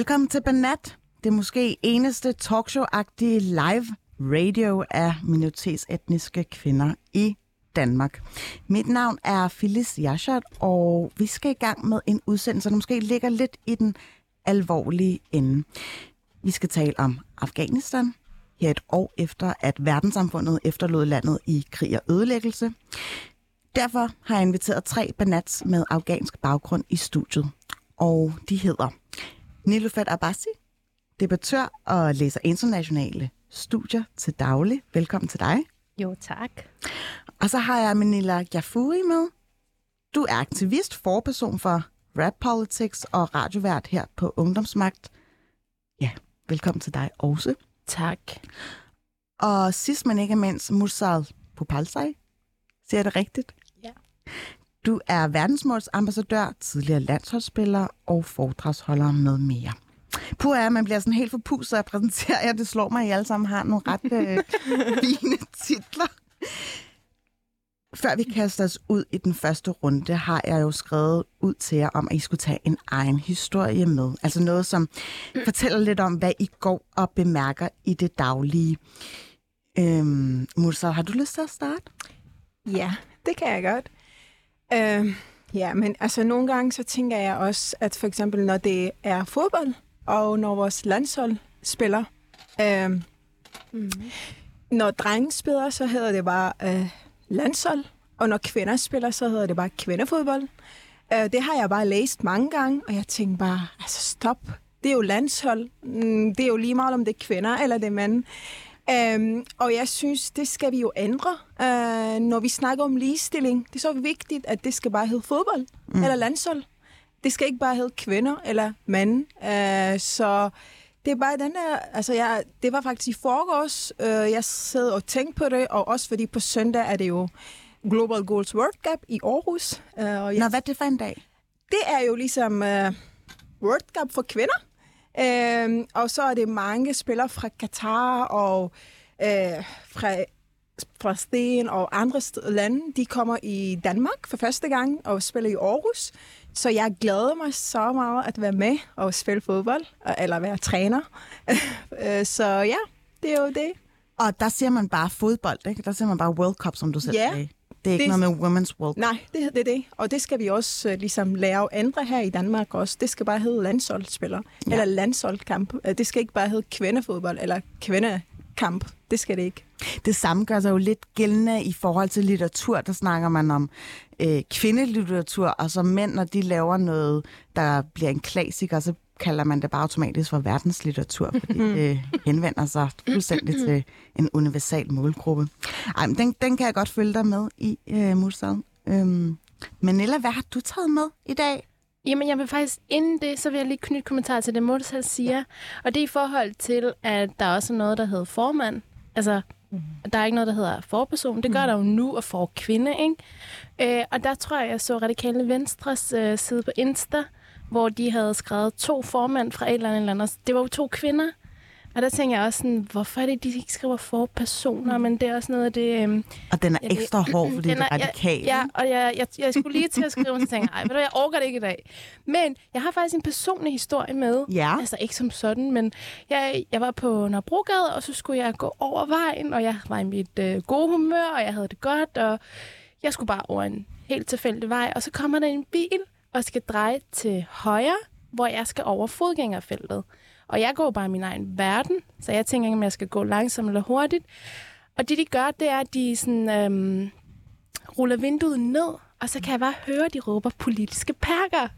Velkommen til Banat. Det måske eneste talkshow-agtige live radio af minoritetsetniske kvinder i Danmark. Mit navn er Phyllis Yashad, og vi skal i gang med en udsendelse, der måske ligger lidt i den alvorlige ende. Vi skal tale om Afghanistan, her et år efter, at verdenssamfundet efterlod landet i krig og ødelæggelse. Derfor har jeg inviteret tre banats med afghansk baggrund i studiet, og de hedder Nilufat Abbasi, debattør og læser internationale studier til daglig. Velkommen til dig. Jo, tak. Og så har jeg Manila Jafuri med. Du er aktivist, forperson for Rap Politics og radiovært her på Ungdomsmagt. Ja, velkommen til dig også. Tak. Og sidst men ikke mindst, Musal Popalsai. Siger jeg det rigtigt? Ja. Du er verdensmålsambassadør, tidligere landsholdsspiller og foredragsholder med mere. Puh er, man bliver sådan helt forpustet at præsentere jer. Det slår mig, at I alle sammen har nogle ret øh, fine titler. Før vi kaster os ud i den første runde, har jeg jo skrevet ud til jer om, at I skulle tage en egen historie med. Altså noget, som fortæller lidt om, hvad I går og bemærker i det daglige. Øhm, Musa, har du lyst til at starte? Ja, det kan jeg godt. Øh, ja, men altså nogle gange så tænker jeg også, at for eksempel når det er fodbold, og når vores landshold spiller, øh, mm. når drenge spiller, så hedder det bare øh, landshold, og når kvinder spiller, så hedder det bare kvindefodbold. Øh, det har jeg bare læst mange gange, og jeg tænker bare, altså stop, det er jo landshold. Mm, det er jo lige meget, om det er kvinder eller det er mænd. Um, og jeg synes, det skal vi jo ændre, uh, når vi snakker om ligestilling. Det er så vigtigt, at det skal bare hedde fodbold mm. eller landshold. Det skal ikke bare hedde kvinder eller mænd. Uh, så det er bare den der, altså jeg, det var faktisk i forgårs, uh, jeg sad og tænkte på det, og også fordi på søndag er det jo Global Goals World Cup i Aarhus. Uh, og jeg, Nå, hvad er det for en dag? Det er jo ligesom uh, World Cup for kvinder. Øhm, og så er det mange spillere fra Katar og øh, fra, fra Sten og andre lande. De kommer i Danmark for første gang og spiller i Aarhus. Så jeg glæder mig så meget at være med og spille fodbold, eller være træner. Øh, så ja, det er jo det. Og der ser man bare fodbold, ikke? Der ser man bare World Cup, som du selv ja, sagde. Det er ikke det, noget med Women's World Cup. Nej, det, det er det. Og det skal vi også uh, ligesom lære andre her i Danmark også. Det skal bare hedde landsholdsspiller. Ja. Eller landsholdskamp. Uh, det skal ikke bare hedde kvindefodbold eller kvindekamp. Det skal det ikke. Det samme gør sig jo lidt gældende i forhold til litteratur. Der snakker man om øh, kvindelitteratur, og så mænd, når de laver noget, der bliver en klassiker, så kalder man det bare automatisk for verdenslitteratur, fordi det henvender sig fuldstændig til en universal målgruppe. Ej, men den, den kan jeg godt følge dig med i, øh, Musad. Øhm, Manila, hvad har du taget med i dag? Jamen, jeg vil faktisk, inden det, så vil jeg lige knytte kommentar til det, Mursal siger. Ja. Og det er i forhold til, at der også er noget, der hedder formand. Altså, mm. der er ikke noget, der hedder forperson. Det gør mm. der jo nu og for kvinde, ikke? Øh, og der tror jeg, jeg så Radikale Venstres øh, side på Insta, hvor de havde skrevet to formænd fra et eller andet eller Det var jo to kvinder. Og der tænker jeg også sådan, hvorfor er det, de ikke skriver for personer, men det er også noget af det... Øhm, og den er ja, ekstra hård, fordi det er radikal. Ja, og jeg, jeg, jeg skulle lige til at skrive, og så tænkte jeg, ved du, jeg orker det ikke i dag. Men jeg har faktisk en personlig historie med. Ja. Altså ikke som sådan, men jeg, jeg var på Nørrebrogade, og så skulle jeg gå over vejen, og jeg var i mit øh, gode humør, og jeg havde det godt, og jeg skulle bare over en helt tilfældig vej, og så kommer der en bil, og skal dreje til højre, hvor jeg skal over fodgængerfeltet. Og jeg går bare i min egen verden, så jeg tænker ikke, om jeg skal gå langsomt eller hurtigt. Og det, de gør, det er, at de sådan, øhm, ruller vinduet ned, og så kan jeg bare høre, at de råber politiske perker.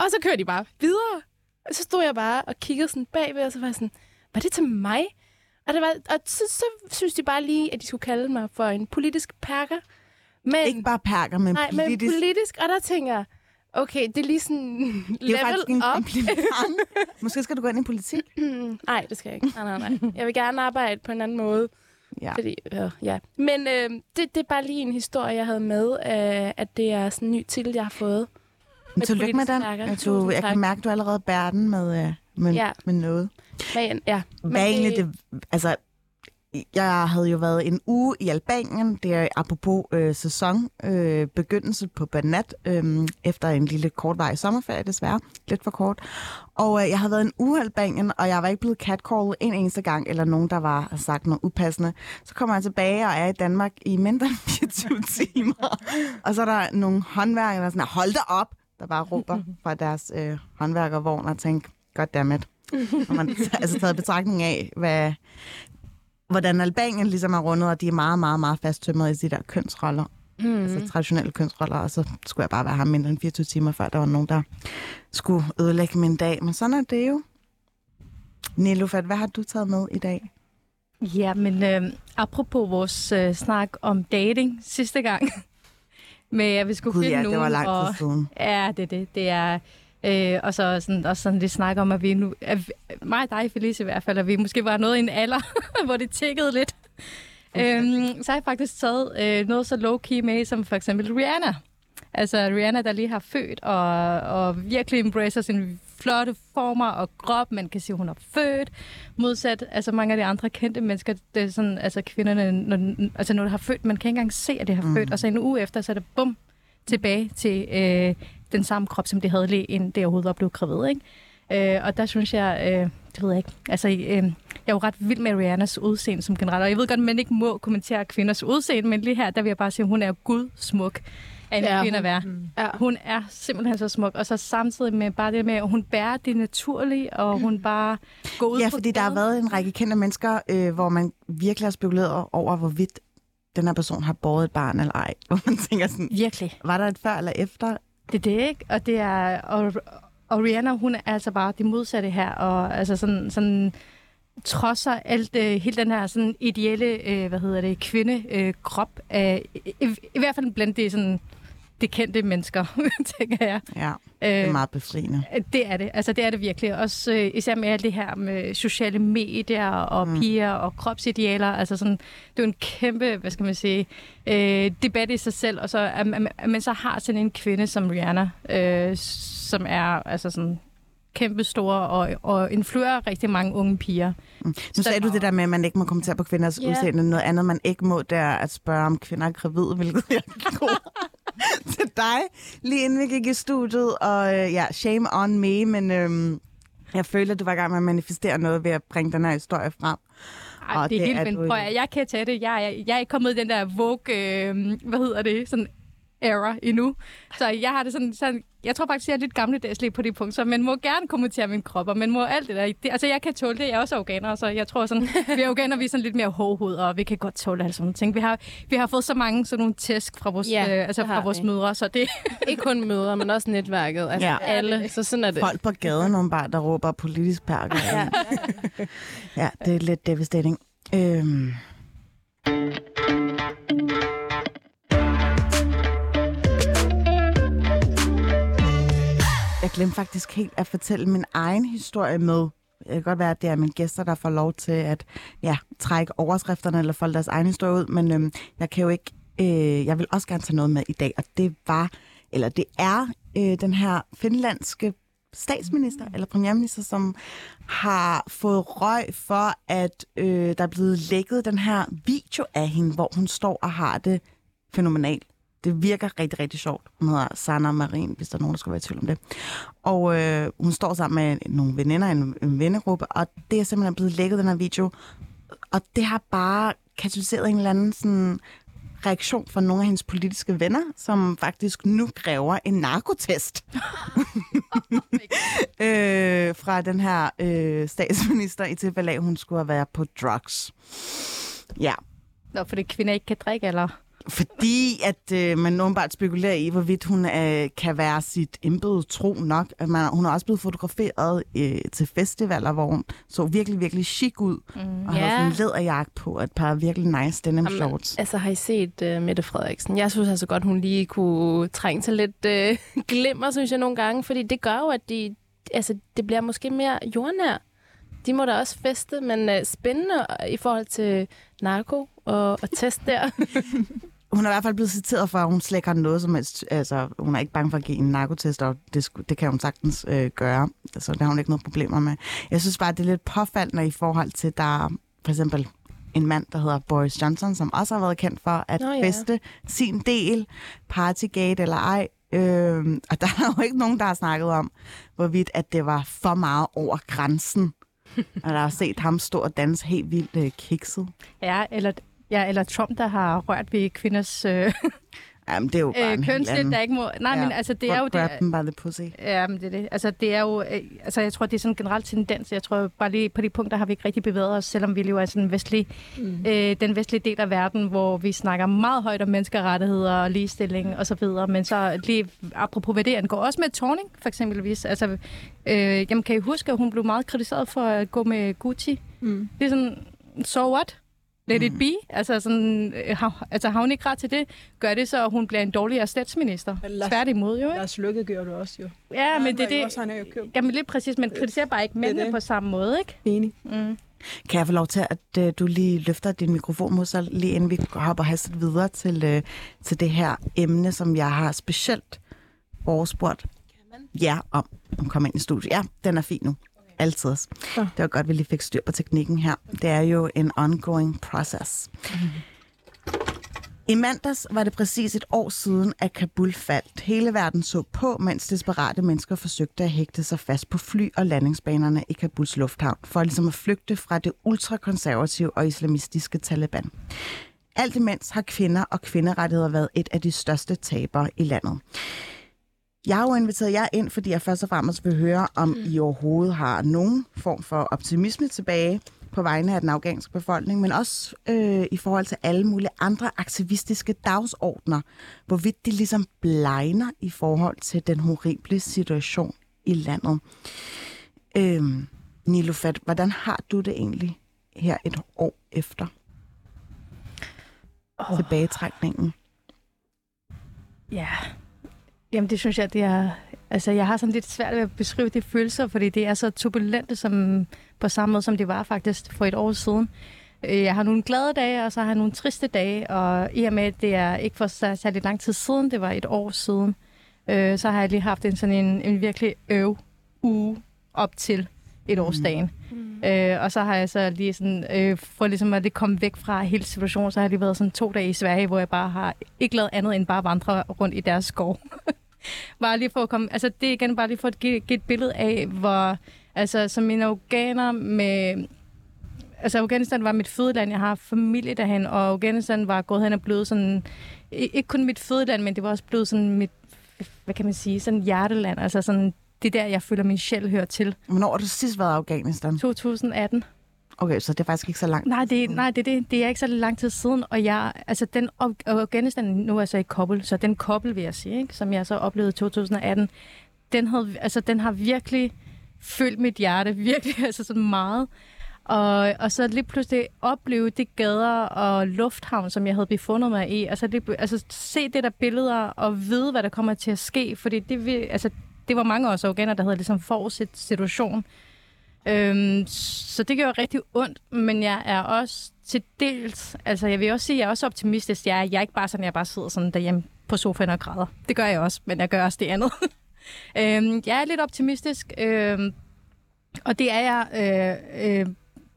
og så kører de bare videre. Og så stod jeg bare og kiggede sådan bagved, og så var jeg sådan, var det til mig? Og, det var, og så, så synes de bare lige, at de skulle kalde mig for en politisk perker. Men, ikke bare perker, men nej, politisk. men politisk. Og der tænker jeg, Okay, det er lige sådan det er level en, up. Måske skal du gå ind i politik? nej, det skal jeg ikke. Nej, nej, nej. Jeg vil gerne arbejde på en anden måde. Ja. Fordi, øh, ja. Men øh, det, det er bare lige en historie, jeg havde med, øh, at det er sådan en ny titel, jeg har fået. Men tillykke med den. Jeg, du, jeg kan mærke, at du allerede bærer den med, øh, med, ja. med noget. Men, ja. Hvad er egentlig det... Altså, jeg havde jo været en uge i Albanien, det er apropos øh, sæson, øh, begyndelse på Banat, øh, efter en lille kortvarig sommerferie desværre, lidt for kort. Og øh, jeg havde været en uge i Albanien, og jeg var ikke blevet catcallet en eneste gang, eller nogen, der var har sagt noget upassende. Så kommer jeg tilbage og er i Danmark i mindre end 24 timer. og så er der nogle håndværkere, der sådan, hold da op, der bare råber fra deres øh, håndværkervogn og tænker, goddammit. Når man altså taget betragtning af, hvad, hvordan Albanien ligesom er rundet, og de er meget, meget, meget fasttømret i de der kønsroller. Mm. Altså traditionelle kønsroller, og så skulle jeg bare være ham mindre end 24 timer, før der var nogen, der skulle ødelægge min dag. Men sådan er det jo. Nilufat, hvad har du taget med i dag? Ja, men øh, apropos vores øh, snak om dating sidste gang, med at vi skulle Gud, finde ja, nogen. det var lang tid og, siden. Ja, det er det. Det er... Øh, og så sådan, også sådan lidt snak om, at vi nu... At vi, mig og dig, Felice i hvert fald, at vi måske var nået i en alder, hvor det tækkede lidt. Øhm, så har jeg faktisk taget øh, noget så low-key med, som for eksempel Rihanna. Altså Rihanna, der lige har født og, og virkelig embracer sine flotte former og krop. Man kan sige, hun har født. Modsat altså mange af de andre kendte mennesker, det er sådan, altså kvinderne, når, altså når de har født, man kan ikke engang se, at de har mm. født. Og så en uge efter, så er det bum, tilbage til øh, den samme krop, som de havde lige inden det overhovedet var blevet gravid. Ikke? Øh, og der synes jeg, øh, det ved jeg ikke, altså øh, jeg er jo ret vild med Rihannas udseende som generelt, og jeg ved godt, at man ikke må kommentere kvinders udseende, men lige her, der vil jeg bare sige, at hun er gud smuk af en Ja, kvinde at hun- være. Mm. Ja. Hun er simpelthen så smuk, og så samtidig med bare det med, at hun bærer det naturlige, og hun bare går ud Ja, fordi der har været en række kendte mennesker, øh, hvor man virkelig har spekuleret over, hvorvidt den her person har båret et barn eller ej. Hvor man tænker sådan, Virkelig. var der et før eller efter? Det er det, ikke? Og det er... Og, og Rihanna, hun er altså bare det modsatte her, og altså sådan, sådan trodser alt, øh, hele den her sådan ideelle, øh, hvad hedder det, kvinde øh, krop, øh, i, i, i hvert fald blandt det sådan det kendte mennesker, tænker jeg. Ja, det er Øh, meget befriende. det er det. Altså, det er det virkelig. Også øh, især med alt det her med sociale medier og Mm. piger og kropsidealer. Altså sådan, det er en kæmpe, hvad skal man sige, øh, debat i sig selv. Og så, at, at man så har sådan en kvinde som Rihanna, øh, som er altså sådan kæmpe stor og, og influerer rigtig mange unge piger. Mm. Nu sagde du det der med, at man ikke må kommentere på kvinders Ja. udseende. Noget andet, man ikke må, det er at spørge, om kvinder er gravide, hvilket jeg gjorde til dig, lige inden vi gik i studiet. Og øh, ja, shame on me, men øhm, jeg følte, at du var i gang med at manifestere noget ved at bringe den her historie frem. Ej, Og det er helt vildt. Prøv, at- jeg kan tage det. Jeg, jeg, jeg er ikke kommet i den der Vogue, øh, hvad hedder det, sådan era endnu. Så jeg har det sådan, sådan jeg tror faktisk, jeg er lidt gammeldags lige på de punkter, men må gerne kommentere min krop, og man må alt det der. Det, altså, jeg kan tåle det. Jeg er også organer, så jeg tror sådan, vi er organer, vi er sådan lidt mere hårdhud, og vi kan godt tåle alle sådan nogle ting. Vi har, vi har fået så mange sådan nogle tæsk fra vores, Ja, øh, altså det fra vores vi. mødre, så det, Ikke kun møder, men også netværket. Altså Ja. alle. Så sådan er det. Folk på gaden, nogle bare, der råber politisk perker. Ja. ja, det er lidt devastating. Øhm. Jeg glemte faktisk helt at fortælle min egen historie med. Det kan godt være, at det er mine gæster, der får lov til at ja, trække overskrifterne eller folde deres egen historie ud, men øhm, jeg kan jo ikke... Øh, jeg vil også gerne tage noget med i dag, og det var, eller det er øh, den her finlandske statsminister eller premierminister, som har fået røg for, at øh, der er blevet lækket den her video af hende, hvor hun står og har det fænomenalt. Det virker rigtig, rigtig sjovt. Hun hedder Sanna Marin, hvis der er nogen, der skulle være i tvivl om det. Og øh, hun står sammen med nogle veninder, en, en vennegruppe, og det er simpelthen blevet lækket, den her video. Og det har bare katalyseret en eller anden sådan, reaktion fra nogle af hendes politiske venner, som faktisk nu kræver en narkotest øh, fra den her øh, statsminister, i tilfælde af, at hun skulle have været på drugs. Ja, Nå, fordi kvinder ikke kan drikke, eller? Fordi at øh, man åbenbart spekulerer i, hvorvidt hun øh, kan være sit embede tro nok. At man, hun er også blevet fotograferet øh, til festivaler, hvor hun så virkelig, virkelig chic ud. Mm. Og ja. havde sådan en læderjakke på, og et par virkelig nice denim Jamen, shorts. Altså, har I set uh, Mette Frederiksen? Jeg synes altså godt, hun lige kunne trænge til lidt uh, glimmer, synes jeg nogle gange, fordi det gør jo, at de, altså, det bliver måske mere jordnær. De må da også feste, men uh, spændende i forhold til narko og, og test der. Hun er i hvert fald blevet citeret for, at hun slet ikke har noget som helst. Altså, hun er ikke bange for at give en narkotest, og det, det kan hun sagtens øh, gøre. Så det har hun ikke noget problemer med. Jeg synes bare, det er lidt påfaldende i forhold til, der for eksempel en mand, der hedder Boris Johnson, som også har været kendt for at Nå ja. feste sin del, partygate eller ej. Øhm, og der er jo ikke nogen, der har snakket om, hvorvidt at det var for meget over grænsen. og der har set ham stå og danse helt vildt øh, kikset. Ja, eller, ja, eller Trump, der har rørt ved kvinders øh, Jamen, det er jo bare øh, en helt kønsligt, anden. der ikke må... Nej, ja. men altså, det er jo det... Grab them by the pussy. Ja, men det er det. Altså, det er jo... Øh, altså, jeg tror, det er sådan en generel tendens. Jeg tror bare lige på de punkter har vi ikke rigtig bevæget os, selvom vi lever i sådan en vestlig, mm. øh, den vestlige del af verden, hvor vi snakker meget højt om menneskerettigheder og ligestilling og så videre. Men så lige apropos hvad det angår, også med Torning for eksempelvis. Altså, øh, jamen, kan I huske, at hun blev meget kritiseret for at gå med Gucci? Mm. Det er sådan, so what? Let it be. Altså, sådan, øh, har, altså, har hun ikke ret til det? Gør det så, at hun bliver en dårligere statsminister? Os- Tværtimod jo, ikke? Lars Lykke gør det også jo. Ja, men det er det. Også, han er jo købt. Jamen lidt præcis, men kritiserer bare ikke mændene det. på samme måde, ikke? Enig. Mm. Kan jeg få lov til, at øh, du lige løfter din mikrofon mod sig, lige inden vi hopper hastigt videre til, øh, til det her emne, som jeg har specielt forespurgt jer om, om kommer ind i studiet. Ja, den er fin nu. Altid. Ja. Det var godt, at vi lige fik styr på teknikken her. Det er jo en ongoing process. I mandags var det præcis et år siden, at Kabul faldt. Hele verden så på, mens desperate mennesker forsøgte at hægte sig fast på fly- og landingsbanerne i Kabuls lufthavn, for ligesom at flygte fra det ultrakonservative og islamistiske Taliban. Alt imens har kvinder og kvinderettigheder været et af de største tabere i landet. Jeg har jo inviteret jer ind, fordi jeg først og fremmest vil høre, om I overhovedet har nogen form for optimisme tilbage på vegne af den afghanske befolkning, men også øh, i forhold til alle mulige andre aktivistiske dagsordner, hvorvidt de ligesom blegner i forhold til den horrible situation i landet. Øhm, Nilofat, hvordan har du det egentlig her et år efter Oh. tilbagetrækningen? Ja. Jamen, det synes jeg, det er... Altså, jeg har sådan lidt svært ved at beskrive de følelser, fordi det er så turbulente som, på samme måde, som det var faktisk for et år siden. Øh, Jeg har nogle glade dage, og så har jeg nogle triste dage, og i og med, at det er ikke for så særlig lang tid siden, det var et år siden, øh, så har jeg lige haft en sådan en, en virkelig øv uge op til et årsdagen. Mm. Øh, og så har jeg så lige sådan, øh, for ligesom at det komme væk fra hele situationen, så har jeg lige været sådan to dage i Sverige, hvor jeg bare har ikke lavet andet end bare vandre rundt i deres skov. bare lige for at komme, altså det er igen bare lige for at give, give et billede af, hvor, altså som en afghaner med, altså Afghanistan var mit fødeland, jeg har familie derhen, og Afghanistan var gået hen og blevet sådan, ikke kun mit fødeland, men det var også blevet sådan mit, hvad kan man sige, sådan hjerteland, altså sådan, det er der, jeg føler, min sjæl hører til. Hvornår har du sidst været i Afghanistan? 2018. Okay, så det er faktisk ikke så langt. Nej, det, nej det, det, det er ikke så lang tid siden, og jeg, altså den Afghanistan, nu er jeg så i kobbel, så den kobbel, vil jeg sige, ikke, som jeg så oplevede i 2018, den, havde, altså, den har virkelig fyldt mit hjerte, virkelig, altså sådan meget. Og, og så lige pludselig opleve de gader og lufthavn, som jeg havde befundet mig i. Altså, det, altså se det der billeder og vide, hvad der kommer til at ske. Fordi det, altså, det var mange af os organer, der havde ligesom forudset situation. Øhm, så det gør rigtig ondt, men jeg er også til dels, altså jeg vil også sige, at jeg er også optimistisk. Jeg er, jeg er ikke bare sådan, jeg bare sidder sådan derhjemme på sofaen og græder. Det gør jeg også, men jeg gør også det andet. øhm, jeg er lidt optimistisk, øhm, og det er jeg, øh, øh,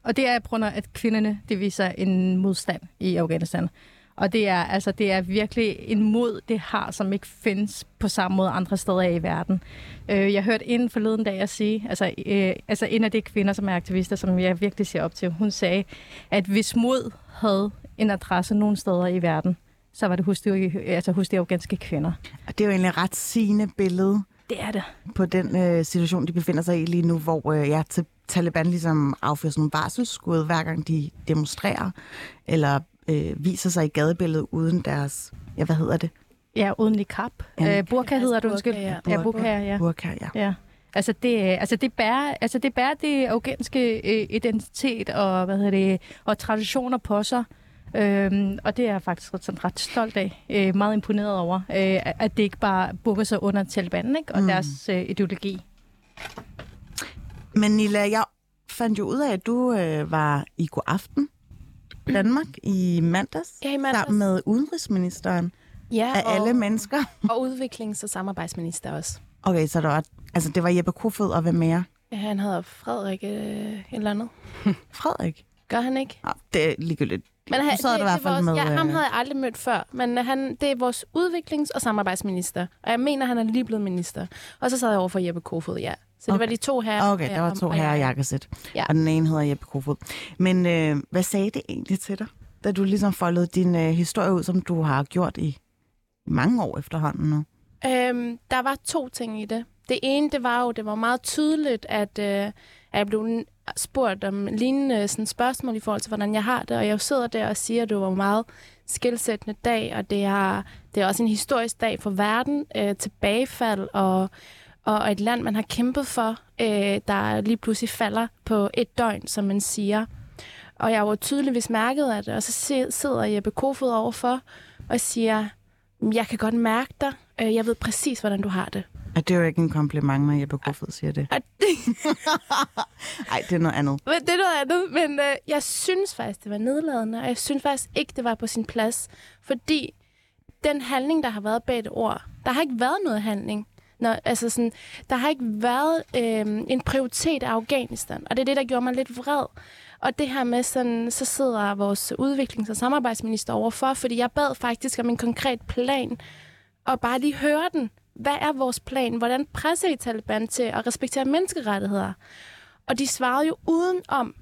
og det er på grund af, at kvinderne, det viser en modstand i Afghanistan. Og det er, altså, det er virkelig en mod, det har, som ikke findes på samme måde andre steder i verden. Øh, jeg hørte en forleden dag at sige, altså, øh, altså en af de kvinder, som er aktivister, som jeg virkelig ser op til, hun sagde, at hvis mod havde en adresse nogle steder i verden, så var det hos de, altså hos de afghanske kvinder. Og det er jo egentlig et ret sigende billede Det er det. på den øh, situation, de befinder sig i lige nu, hvor øh, ja, til Taliban ligesom affyrer sådan nogle varselsskud, hver gang de demonstrerer, eller øh, viser sig i gadebilledet uden deres, ja, hvad hedder det? Ja, uden. Ja, Øh, burka hedder det, undskyld. ja. Ja, burka, ja. Burka, ja. Ja. Altså det, altså det bærer, altså det bærer det afghanske øh, identitet og hvad hedder det og traditioner på sig. Øhm, og det er jeg faktisk ret, sådan ret stolt af. Øh, meget imponeret over, øh, at det ikke bare bukker sig under Taliban ikke? og Mm. deres øh, ideologi. Men Nilla, jeg fandt jo ud af, at du øh, var i god aften Danmark i mandags, Ja, i mandags. sammen med udenrigsministeren Ja, af og, alle mennesker. og udviklings- og samarbejdsminister også. Okay, så det var, altså, det var Jeppe Kofod og hvem mere? Ja, han hedder Frederik øh, et eller andet. Frederik. Gør han ikke? Ja, det er ligegyldigt. Men han, sad der i hvert fald vores, med, Ja, ham øh, havde jeg aldrig mødt før, men han, det er vores udviklings- og samarbejdsminister. Og jeg mener, han er lige blevet minister. Og så sad jeg over for Jeppe Kofod, ja. Så det Okay. var de to her. Okay, der var to herrer i jakkesæt. Ja. Og den ene hedder Jeppe Kofod. Men øh, hvad sagde det egentlig til dig, da du ligesom foldede din øh, historie ud, som du har gjort i mange år efterhånden nu? Øhm, der var to ting i det. Det ene, det var jo, det var meget tydeligt, at, øh, at jeg blev spurgt om lignende sådan, spørgsmål i forhold til, hvordan jeg har det. Og jeg sidder der og siger, at det var en meget skilsættende dag, og det er, det er også en historisk dag for verden, øh, tilbagefald og, og et land, man har kæmpet for, øh, der lige pludselig falder på et døgn, som man siger. Og jeg var tydeligvis mærket af det, og så si- sidder Jeppe Kofod overfor og siger, jeg kan godt mærke dig. Øh, Jeg ved præcis, hvordan du har det. Og det er jo ikke en kompliment, når Jeppe Kofod siger det, Nej, det er noget andet. men det er noget andet, men øh, jeg synes faktisk, det var nedladende, og jeg synes faktisk ikke, det var på sin plads. Fordi den handling, der har været bag det ord, der har ikke været noget handling. Når, altså sådan, der har ikke været øh, en prioritet af Afghanistan, og det er det, der gjorde mig lidt vred. Og det her med, sådan, så sidder vores udviklings- og samarbejdsminister overfor, fordi jeg bad faktisk om en konkret plan, og bare lige høre den. Hvad er vores plan? Hvordan presser I Taliban til at respektere menneskerettigheder? Og de svarede jo udenom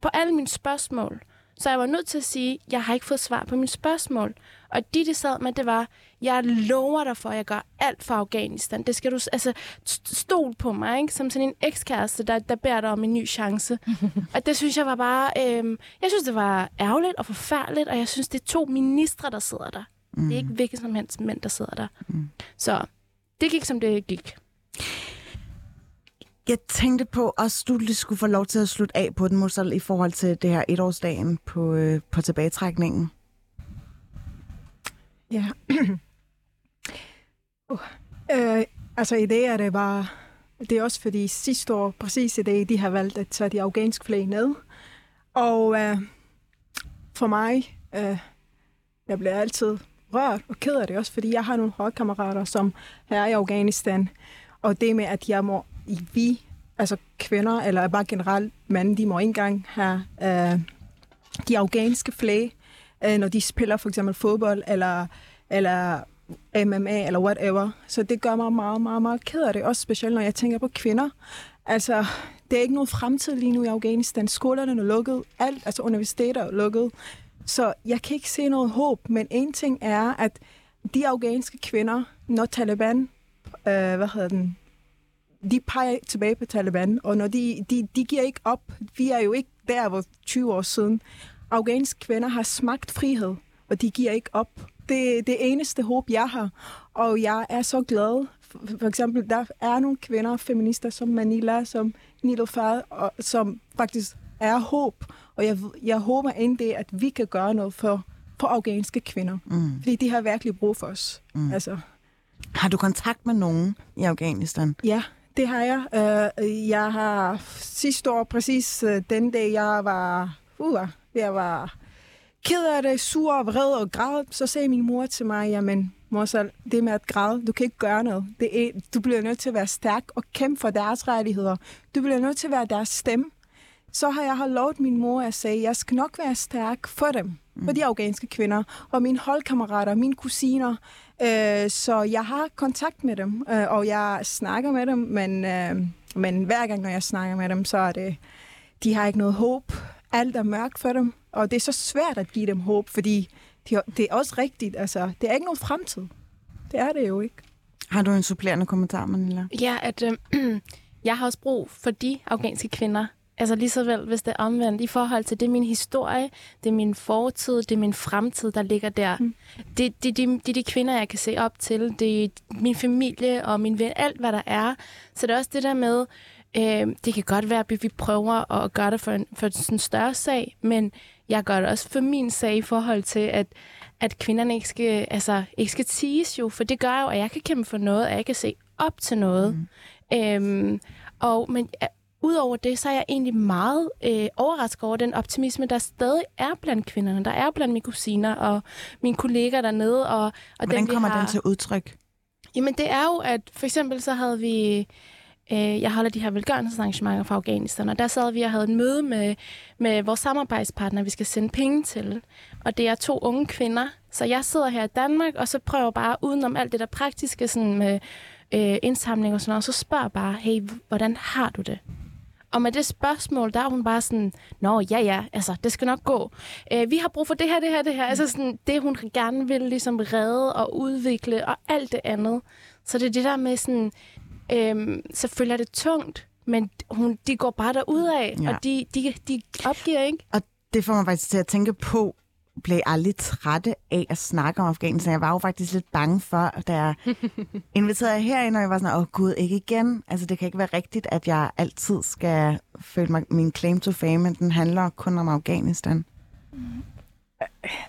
på alle mine spørgsmål. Så jeg var nødt til at sige, at jeg har ikke fået svar på mine spørgsmål. Og de, de sad med, det var, jeg lover dig for, at jeg gør alt for Afghanistan. Det skal du, altså, st- stol på mig, ikke? Som sådan en ekskæreste, der, der beder dig om en ny chance. og det synes jeg var bare, øhm, jeg synes, det var ærgerligt og forfærdeligt, og jeg synes, det er to ministre, der sidder der. Mm. Det er ikke hvilket som helst mænd, der sidder der. Mm. Så det gik, som det gik. Jeg tænkte på, at du lige skulle få lov til at slutte af på den, Mussel, i forhold til det her etårsdagen på, øh, på tilbagetrækningen. Ja. uh, øh, altså i dag er det bare... Det er også fordi sidste år, præcis i det, de har valgt at tage de afghanske flag ned. Og øh, for mig, øh, jeg bliver altid rørt og ked af det også, fordi jeg har nogle holdkammerater, som er i Afghanistan. Og det med, at jeg må, vi, altså kvinder, eller bare generelt mænd, de må ikke engang have øh, de afghanske flag, øh, når de spiller for eksempel fodbold, eller, eller MMA, eller whatever. Så det gør mig meget, meget, meget ked af det. Også specielt, når jeg tænker på kvinder. Altså, det er ikke noget fremtid lige nu i Afghanistan. Skolerne er lukket. Alt, altså universiteter er lukket. Så jeg kan ikke se noget håb. Men en ting er, at de afghanske kvinder, når Taliban, øh, hvad hedder den, de peger tilbage på Taliban, og når de, de, de giver ikke op. Vi er jo ikke der, hvor 20 år siden. Afghanske kvinder har smagt frihed, og de giver ikke op. Det er det eneste håb, jeg har. Og jeg er så glad. For, for eksempel, der er nogle kvinder, feminister som Manila, som Nilofar, og, som faktisk er håb. Og jeg, jeg håber endelig, at vi kan gøre noget for, for afghanske kvinder. Mm. Fordi de har virkelig brug for os. Mm. Altså, Har du kontakt med nogen i Afghanistan? Ja, det har jeg. Uh, jeg har sidste år, præcis uh, den dag, jeg var, uh, jeg var ked af det, sur og vred og græd, så sagde min mor til mig, jamen, Morsal, det med at græde, du kan ikke gøre noget. Det er, du bliver nødt til at være stærk og kæmpe for deres rettigheder. Du bliver nødt til at være deres stemme. Så har jeg har lovet min mor at sige, jeg skal nok være stærk for dem, for de afghanske kvinder, og mine holdkammerater, mine kusiner. Øh, så jeg har kontakt med dem, øh, og jeg snakker med dem, men, øh, men hver gang, når jeg snakker med dem, så er det, de har ikke noget håb. Alt er mørkt for dem, og det er så svært at give dem håb, fordi de, det er også rigtigt, altså, det er ikke nogen fremtid. Det er det jo ikke. Har du en supplerende kommentar, Manila? Ja, at øh, jeg har også brug for de afghanske kvinder. Altså lige så vel, hvis det er omvendt, i forhold til, det er min historie, det er min fortid, det er min fremtid, der ligger der. Mm. Det, det, det, det er de kvinder, jeg kan se op til. Det er min familie og min ven, alt hvad der er. Så det er også det der med, øh, det kan godt være, at vi prøver at gøre det for en, for sådan en større sag, men jeg gør det også for min sag i forhold til, at, at kvinderne ikke skal, altså, ikke skal tiges jo, for det gør jo, at jeg kan kæmpe for noget, og jeg kan se op til noget. Mm. Øhm, og, men ja, udover det, så er jeg egentlig meget øh, overrasket over den optimisme, der stadig er blandt kvinderne. Der er blandt mine kusiner og mine kolleger dernede. Og, og Hvordan dem, kommer har... den til udtryk? Jamen det er jo, at for eksempel så havde vi Øh, jeg holder de her velgørenhedsarrangementer for Afghanistan, og der sad vi og havde et møde med, med vores samarbejdspartner, vi skal sende penge til. Og det er to unge kvinder, så jeg sidder her i Danmark, og så prøver bare udenom alt det der praktiske sådan med øh, indsamling og sådan noget, så spørger bare, hey, hvordan har du det? Og med det spørgsmål, der er hun bare sådan, nå ja ja, altså det skal nok gå. Øh, vi har brug for det her, det her, det her. Altså sådan, det hun gerne vil ligesom redde og udvikle og alt det andet. Så det er det der med sådan, øhm, selvfølgelig er det tungt, men hun, de går bare af, ja. og de, de, de opgiver ikke. Og det får mig faktisk til at tænke på, blev aldrig trætte af at snakke om Afghanistan. Jeg var jo faktisk lidt bange for, da jeg inviterede jer herind, og jeg var sådan, åh oh, gud, ikke igen. Altså, det kan ikke være rigtigt, at jeg altid skal føle mig min claim to fame, men den handler kun om Afghanistan.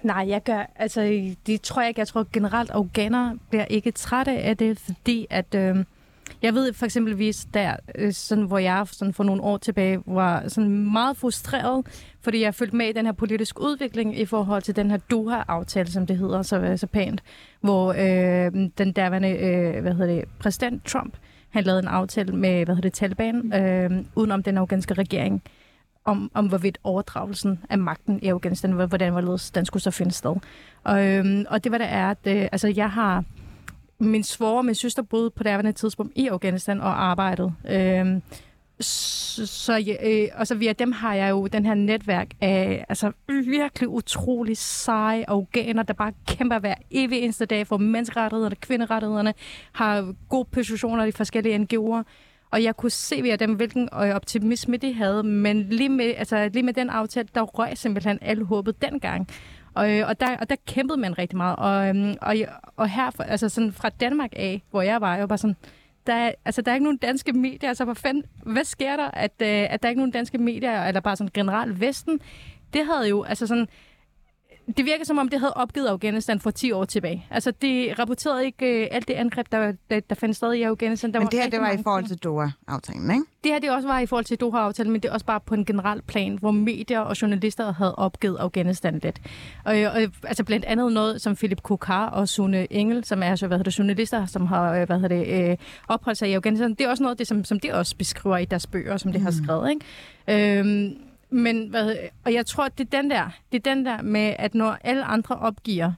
Nej, jeg gør, altså, det tror jeg ikke. Jeg tror generelt, afghanere bliver ikke trætte af det, fordi at, øh, jeg ved for eksempelvis der, øh, sådan, hvor jeg sådan for nogle år tilbage var sådan meget frustreret, fordi jeg følte med i den her politiske udvikling i forhold til den her Doha-aftale, som det hedder så, øh, så pænt, hvor øh, den derværende øh, hvad hedder det, præsident Trump, han lavede en aftale med hvad hedder det, Taliban, øh, udenom den afghanske regering, om, om hvorvidt overdragelsen af magten i Afghanistan, hvordan hvorledes den skulle så finde sted. Og, øh, og det var der er, at øh, altså, jeg har min svor og min søster boede på det tidspunkt i Afghanistan og arbejdede. Øh, så, øh, og så via dem har jeg jo den her netværk af altså, virkelig utrolig seje afghaner, der bare kæmper hver evig eneste dag for menneskerettighederne, kvinderettighederne, har gode positioner i forskellige NGO'er. Og jeg kunne se via dem, hvilken øh, optimisme de havde, men lige med, altså, lige med den aftale, der røg simpelthen alle håbet dengang. Og, øh, og, der, og der kæmpede man rigtig meget. Og, øhm, og, og her, altså sådan fra Danmark af, hvor jeg var, jeg var bare sådan, der er, altså, der er ikke nogen danske medier. Altså, hvor fanden, hvad sker der, at, øh, at der er ikke nogen danske medier, eller bare sådan generelt Vesten? Det havde jo, altså sådan, det virker som om, det havde opgivet Afghanistan for 10 år tilbage. Altså, det rapporterede ikke øh, alt det angreb, der, der, der fandt sted i Afghanistan. Der men det her, det var i forhold til Doha-aftalen, ikke? Det her, det også var i forhold til Doha-aftalen, men det er også bare på en generel plan, hvor medier og journalister havde opgivet Afghanistan lidt. Og, og altså blandt andet noget som Philip Kokar og Sune Engel, som er så, hvad hedder det, journalister, som har øh, hvad hedder det, øh, opholdt sig i Afghanistan. Det er også noget, det, som, som de også beskriver i deres bøger, som de mm. har skrevet. Ikke? Øhm, men, hvad, og jeg tror, det er den der, det er den der med, at når alle andre opgiver,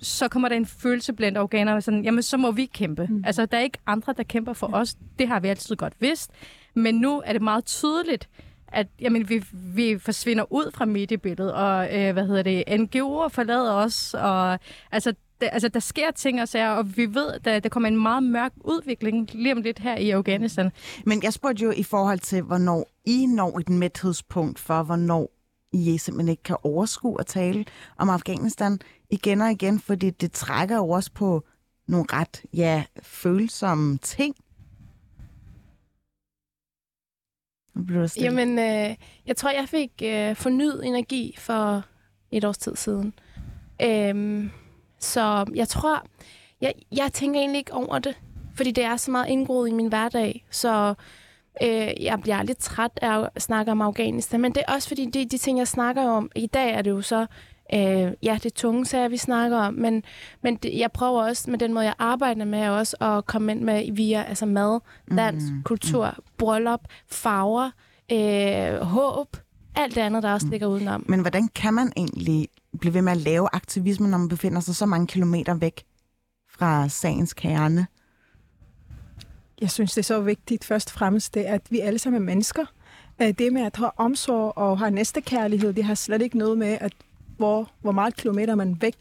så kommer der en følelse blandt organerne, sådan, jamen så må vi kæmpe. Mm. Altså, der er ikke andre, der kæmper for ja. os. Det har vi altid godt vidst. Men nu er det meget tydeligt, at jamen, vi, vi forsvinder ud fra mediebilledet, og øh, hvad hedder det, NGO'er forlader os, og altså, der, altså, der sker ting og sager, og vi ved, at der, der kommer en meget mørk udvikling lige om lidt her i Afghanistan. Men jeg spurgte jo i forhold til, hvornår I når et mæthedspunkt for, hvornår I simpelthen ikke kan overskue at tale om Afghanistan igen og igen, fordi det trækker jo også på nogle ret ja, følsomme ting. Jamen, øh, jeg tror, jeg fik øh, fornyet energi for et års tid siden. Øh, så jeg tror, jeg, jeg tænker egentlig ikke over det, fordi det er så meget indgroet i min hverdag. Så øh, jeg bliver lidt træt af at snakke om Afghanistan. Men det er også fordi, de, de ting, jeg snakker om, i dag er det jo så, øh, ja, det er tunge sager, vi snakker om, men, men det, jeg prøver også med den måde, jeg arbejder med, også at komme ind med via altså mad, dans, mm. kultur, bryllup, farver, øh, håb, alt det andet, der også mm. ligger udenom. Men hvordan kan man egentlig blive ved med at lave aktivisme, når man befinder sig så mange kilometer væk fra sagens kerne? Jeg synes, det er så vigtigt først og fremmest, det, at vi alle sammen er mennesker. Det med at have omsorg og have næstekærlighed, det har slet ikke noget med, at hvor, hvor meget kilometer man væk.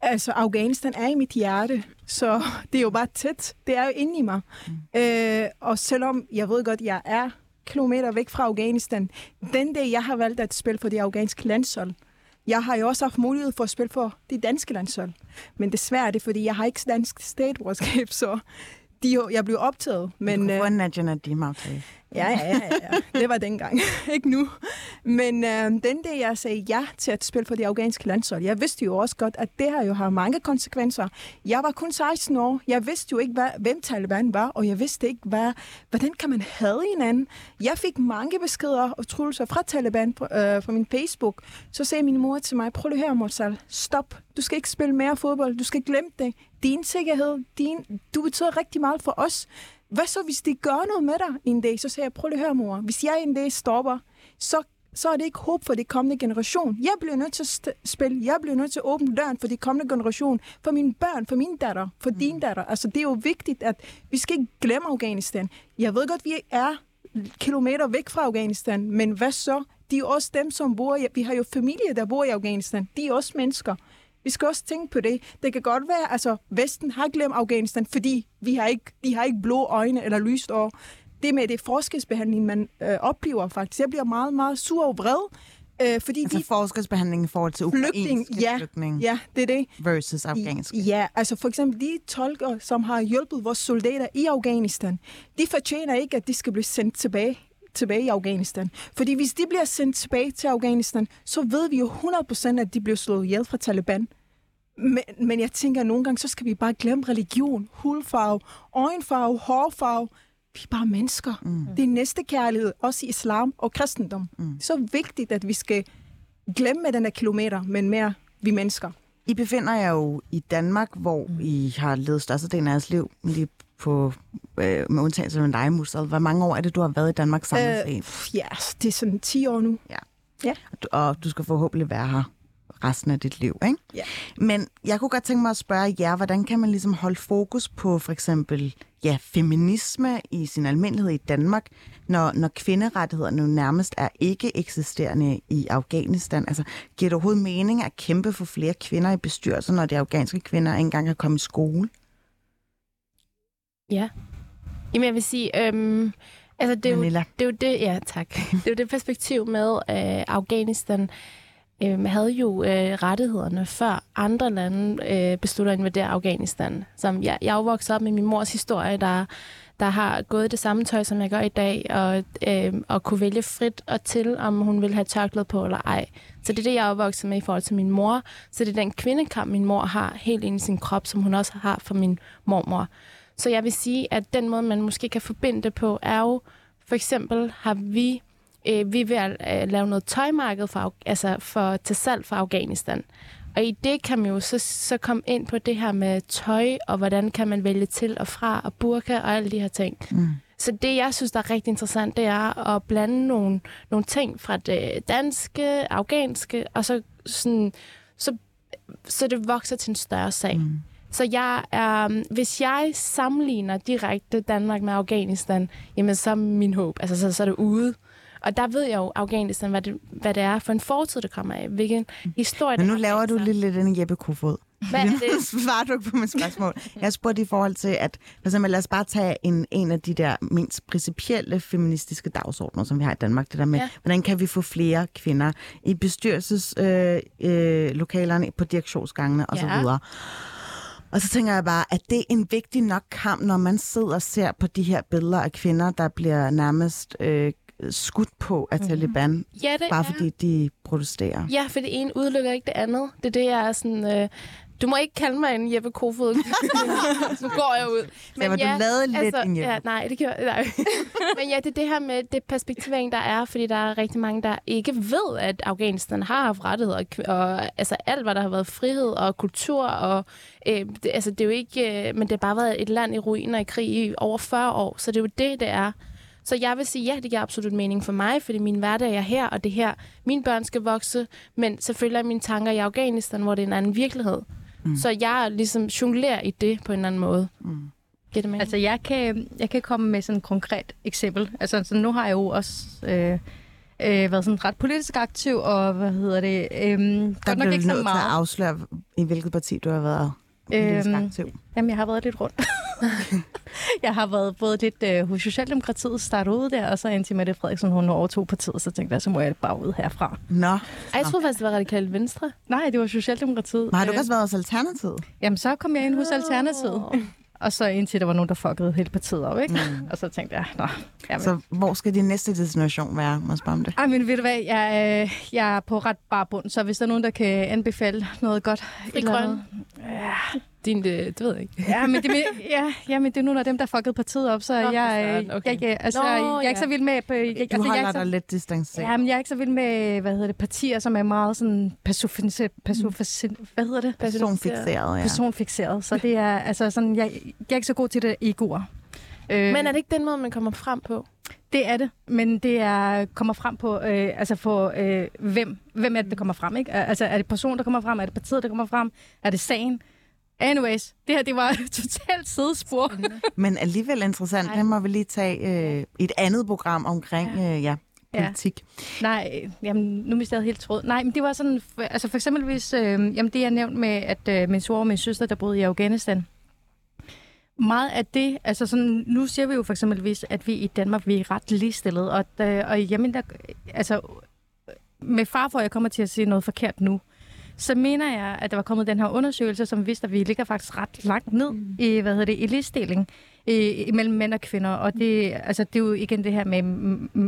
Altså, Afghanistan er i mit hjerte, så det er jo bare tæt. Det er jo inde i mig. Mm. Øh, og selvom jeg ved godt, jeg er kilometer væk fra Afghanistan, den dag, jeg har valgt at spille for det afghanske landshold, jeg har jo også haft mulighed for at spille for det danske landshold. Men desværre er det, fordi jeg har ikke dansk statsborgerskab, så de, jeg blev optaget. Men, du kunne få en national Ja, ja, ja, ja. Det var dengang. ikke nu. Men øh, den dag, jeg sagde ja til at spille for det afghanske landshold, jeg vidste jo også godt, at det her jo har mange konsekvenser. Jeg var kun 16 år. Jeg vidste jo ikke, hvad, hvem Taliban var, og jeg vidste ikke, hvad, hvordan kan man have hinanden. Jeg fik mange beskeder og trusler fra Taliban fra øh, min Facebook. Så sagde min mor til mig, prøv lige her, Morsal, stop. Du skal ikke spille mere fodbold. Du skal glemme det. Din sikkerhed, din, du betyder rigtig meget for os hvad så, hvis de gør noget med dig en dag? Så siger jeg, prøv lige at høre, mor. Hvis jeg en dag stopper, så så er det ikke håb for de kommende generation. Jeg bliver nødt til at spille, jeg bliver nødt til at åbne døren for de kommende generation, for mine børn, for min datter, for mm. din datter. Altså, det er jo vigtigt, at vi skal ikke glemme Afghanistan. Jeg ved godt, vi er kilometer væk fra Afghanistan, men hvad så? De er også dem, som bor vi har jo familie, der bor i Afghanistan. De er også mennesker. Vi skal også tænke på det. Det kan godt være, altså Vesten har glemt Afghanistan, fordi vi har ikke, de har ikke blå øjne eller lyst år det med det forskelsbehandling, man øh, oplever faktisk. Jeg bliver meget, meget sur og vred, øh, fordi altså de... forskelsbehandling i forhold til Flygtning, ja, flygtninge ja, det er det. versus afghanske. Ja, altså for eksempel de tolker, som har hjulpet vores soldater i Afghanistan, de fortjener ikke, at de skal blive sendt tilbage tilbage i Afghanistan. Fordi hvis de bliver sendt tilbage til Afghanistan, så ved vi jo 100% at de bliver slået ihjel fra Taliban. Men, men jeg tænker, at nogle gange, så skal vi bare glemme religion, hudfarve, øjenfarve, hårfarve, vi er bare mennesker. Mm. Det er næste kærlighed, også i islam og kristendom. Mm. Så vigtigt, at vi skal glemme den her kilometer, men mere vi mennesker. I befinder jer jo i Danmark, hvor mm. I har levet størstedelen af jeres liv lige på, øh, med undtagelse af dig, Musal. Hvor mange år er det, du har været i Danmark samlet øh, Ja, det er sådan 10 år nu. Ja. ja. Og du skal forhåbentlig være her resten af dit liv. Ikke? Ja. Men jeg kunne godt tænke mig at spørge jer, hvordan kan man ligesom holde fokus på for eksempel ja, feminisme i sin almindelighed i Danmark, når, når kvinderettighederne jo nærmest er ikke eksisterende i Afghanistan? Altså, giver det overhovedet mening at kæmpe for flere kvinder i bestyrelser, når de afghanske kvinder ikke engang har kommet i skole? Ja. Jamen, jeg vil sige, øhm, altså det er, jo, det er jo det, ja tak, det er jo det perspektiv med øh, Afghanistan, øh, havde jo øh, rettighederne før andre lande øh, besluttede at invadere Afghanistan. Som jeg, jeg er vokset op med min mors historie, der, der har gået det samme tøj, som jeg gør i dag, og, øh, og kunne vælge frit og til, om hun vil have tørklæde på eller ej. Så det er det, jeg er opvokset med i forhold til min mor. Så det er den kvindekamp, min mor har helt ind i sin krop, som hun også har for min mormor. Så jeg vil sige, at den måde, man måske kan forbinde det på, er jo, for eksempel har vi øh, vi er ved at øh, lave noget tøjmarked for, altså for, til salg for Afghanistan. Og i det kan man jo så, så komme ind på det her med tøj, og hvordan kan man vælge til og fra, og burka og alle de her ting. Mm. Så det, jeg synes, der er rigtig interessant, det er at blande nogle, nogle ting fra det danske, afghanske, og så, sådan, så, så det vokser til en større sag. Mm. Så jeg er, hvis jeg sammenligner direkte Danmark med Afghanistan, jamen så er min håb, altså så, så er det ude. Og der ved jeg jo, Afghanistan, hvad det, hvad det er for en fortid, det kommer af. Hvilken historie Men nu laver du lidt, lidt en Jeppe Kofod. Hvad er det? svarer du ikke på mit spørgsmål. Jeg spurgte i forhold til, at for eksempel, lad os bare tage en, en af de der mindst principielle feministiske dagsordner, som vi har i Danmark. Det der med, ja. hvordan kan vi få flere kvinder i bestyrelseslokalerne, øh, øh, på direktionsgangene osv. Ja. Og så tænker jeg bare, at det er en vigtig nok kamp, når man sidder og ser på de her billeder af kvinder, der bliver nærmest øh, skudt på af mm. Taliban, ja, det bare er. fordi de protesterer. Ja, for det ene udelukker ikke det andet. Det er det, jeg er sådan... Øh, du må ikke kalde mig en Jeppe Kofod. så går jeg ud. Men ja, du lavede lidt altså, en Jeppe. Ja, nej, det kan nej. Men ja, det er det her med det perspektivering, der er, fordi der er rigtig mange, der ikke ved, at Afghanistan har haft rettigheder, og altså alt, hvad der har været frihed og kultur, og øh, det, altså det er jo ikke, øh, men det har bare været et land i ruiner i krig i over 40 år, så det er jo det, det er. Så jeg vil sige, ja, det giver absolut mening for mig, fordi min hverdag er her, og det her, mine børn skal vokse, men selvfølgelig er mine tanker i Afghanistan, hvor det er en anden virkelighed. Mm. Så jeg ligesom jonglerer i det på en anden måde. Mm. det mening? Altså, jeg kan, jeg kan komme med sådan et konkret eksempel. Altså, så nu har jeg jo også... Øh, øh, været sådan ret politisk aktiv, og hvad hedder det? Øhm, der bliver ikke så meget. til at afsløre, i hvilket parti du har været øhm. Jamen, jeg har været lidt rundt. jeg har været både lidt øh, hos Socialdemokratiet, startet ud der, og så indtil Mette Frederiksen, hun overtog partiet, så tænkte jeg, så må jeg bare ud herfra. Nå. Ej, jeg troede faktisk, det var radikalt venstre. Nej, det var Socialdemokratiet. Men har du også været hos Alternativet? Jamen, så kom jeg ind hos Alternativet. Og så indtil der var nogen, der fuckede hele partiet op, ikke? Mm. Og så tænkte jeg, nå. Jamen. Så hvor skal din næste destination være? Må jeg spørge om det? Ej, men ved du hvad, jeg, øh, jeg er på ret bare bund, så hvis der er nogen, der kan anbefale noget godt... Fri grøn. Ja, din, det, det ved jeg ikke. ja, men det, ja, ja, men det er nogle af dem, der fuckede partiet op, så Nå, jeg, okay. jeg, jeg, altså, Nå, jeg, jeg er ikke så vild med... På, jeg, du altså, holder jeg dig så, lidt distanceret. Ja, men jeg er ikke så vild med, hvad hedder det, partier, som er meget sådan personfixeret, hvad hedder det? Personfixeret, ja. Personfixeret, så det er, altså sådan, jeg, jeg er ikke så god til det egoer. Øh, Men er det ikke den måde, man kommer frem på? Det er det, men det er kommer frem på, øh, altså på øh, hvem, hvem er det, der kommer frem, ikke? Altså er det personen, der kommer frem? Er det partiet, der kommer frem? Er det sagen? Anyways, det her, det var totalt sidespor. Men alligevel interessant. Nej. Det må vi lige tage øh, et andet program omkring øh, ja, Ja. politik. Nej, jamen, nu mistede jeg helt tråd. Nej, men det var sådan, altså for eksempelvis, øh, jamen det jeg nævnt med, at øh, min svor og min søster, der boede i Afghanistan, meget af det, altså sådan, nu siger vi jo for eksempelvis, at vi i Danmark, vi er ret ligestillede, og, der, og jamen, der, altså, med far for, at jeg kommer til at sige noget forkert nu, så mener jeg, at der var kommet den her undersøgelse, som viste, at vi ligger faktisk ret langt ned mm. i, hvad hedder det, i ligestilling i, mellem mænd og kvinder. Og det, altså, det er jo igen det her med,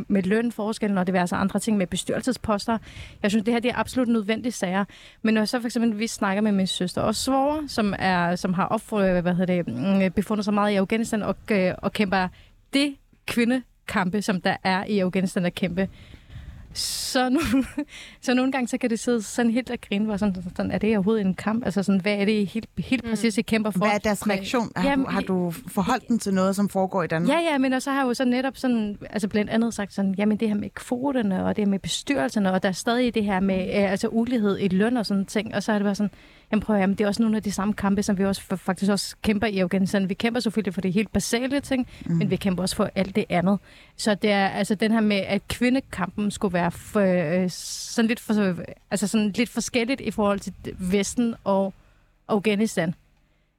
med lønforskellen og diverse andre ting med bestyrelsesposter. Jeg synes, det her det er absolut nødvendige sager. Men når jeg så for eksempel vi snakker med min søster og svoger, som, er, som har opfordret, hvad hedder det, mm, befundet sig meget i Afghanistan og, øh, og kæmper det kvindekampe, som der er i Afghanistan at kæmpe, så, nu, så nogle gange så kan det sidde sådan helt og grine, hvor sådan, sådan, er det overhovedet en kamp? Altså sådan, hvad er det helt, helt Mm. præcis, I kæmper for? Hvad er deres reaktion? Har, Jamen, du, har du forholdt den til noget, som foregår i Danmark? Ja, ja, men og så har jeg jo så netop sådan, altså blandt andet sagt sådan, jamen det her med kvoterne, og det her med bestyrelserne, og der er stadig det her med øh, altså ulighed i løn og sådan ting, og så er det bare sådan, jamen prøv at, jamen, det er også nogle af de samme kampe, som vi også f- faktisk også kæmper i Afghanistan. Vi kæmper selvfølgelig for de helt basale ting, mm. men vi kæmper også for alt det andet. Så det er altså den her med, at kvindekampen skulle være for, øh, sådan lidt, for, altså sådan lidt forskelligt i forhold til Vesten og Afghanistan.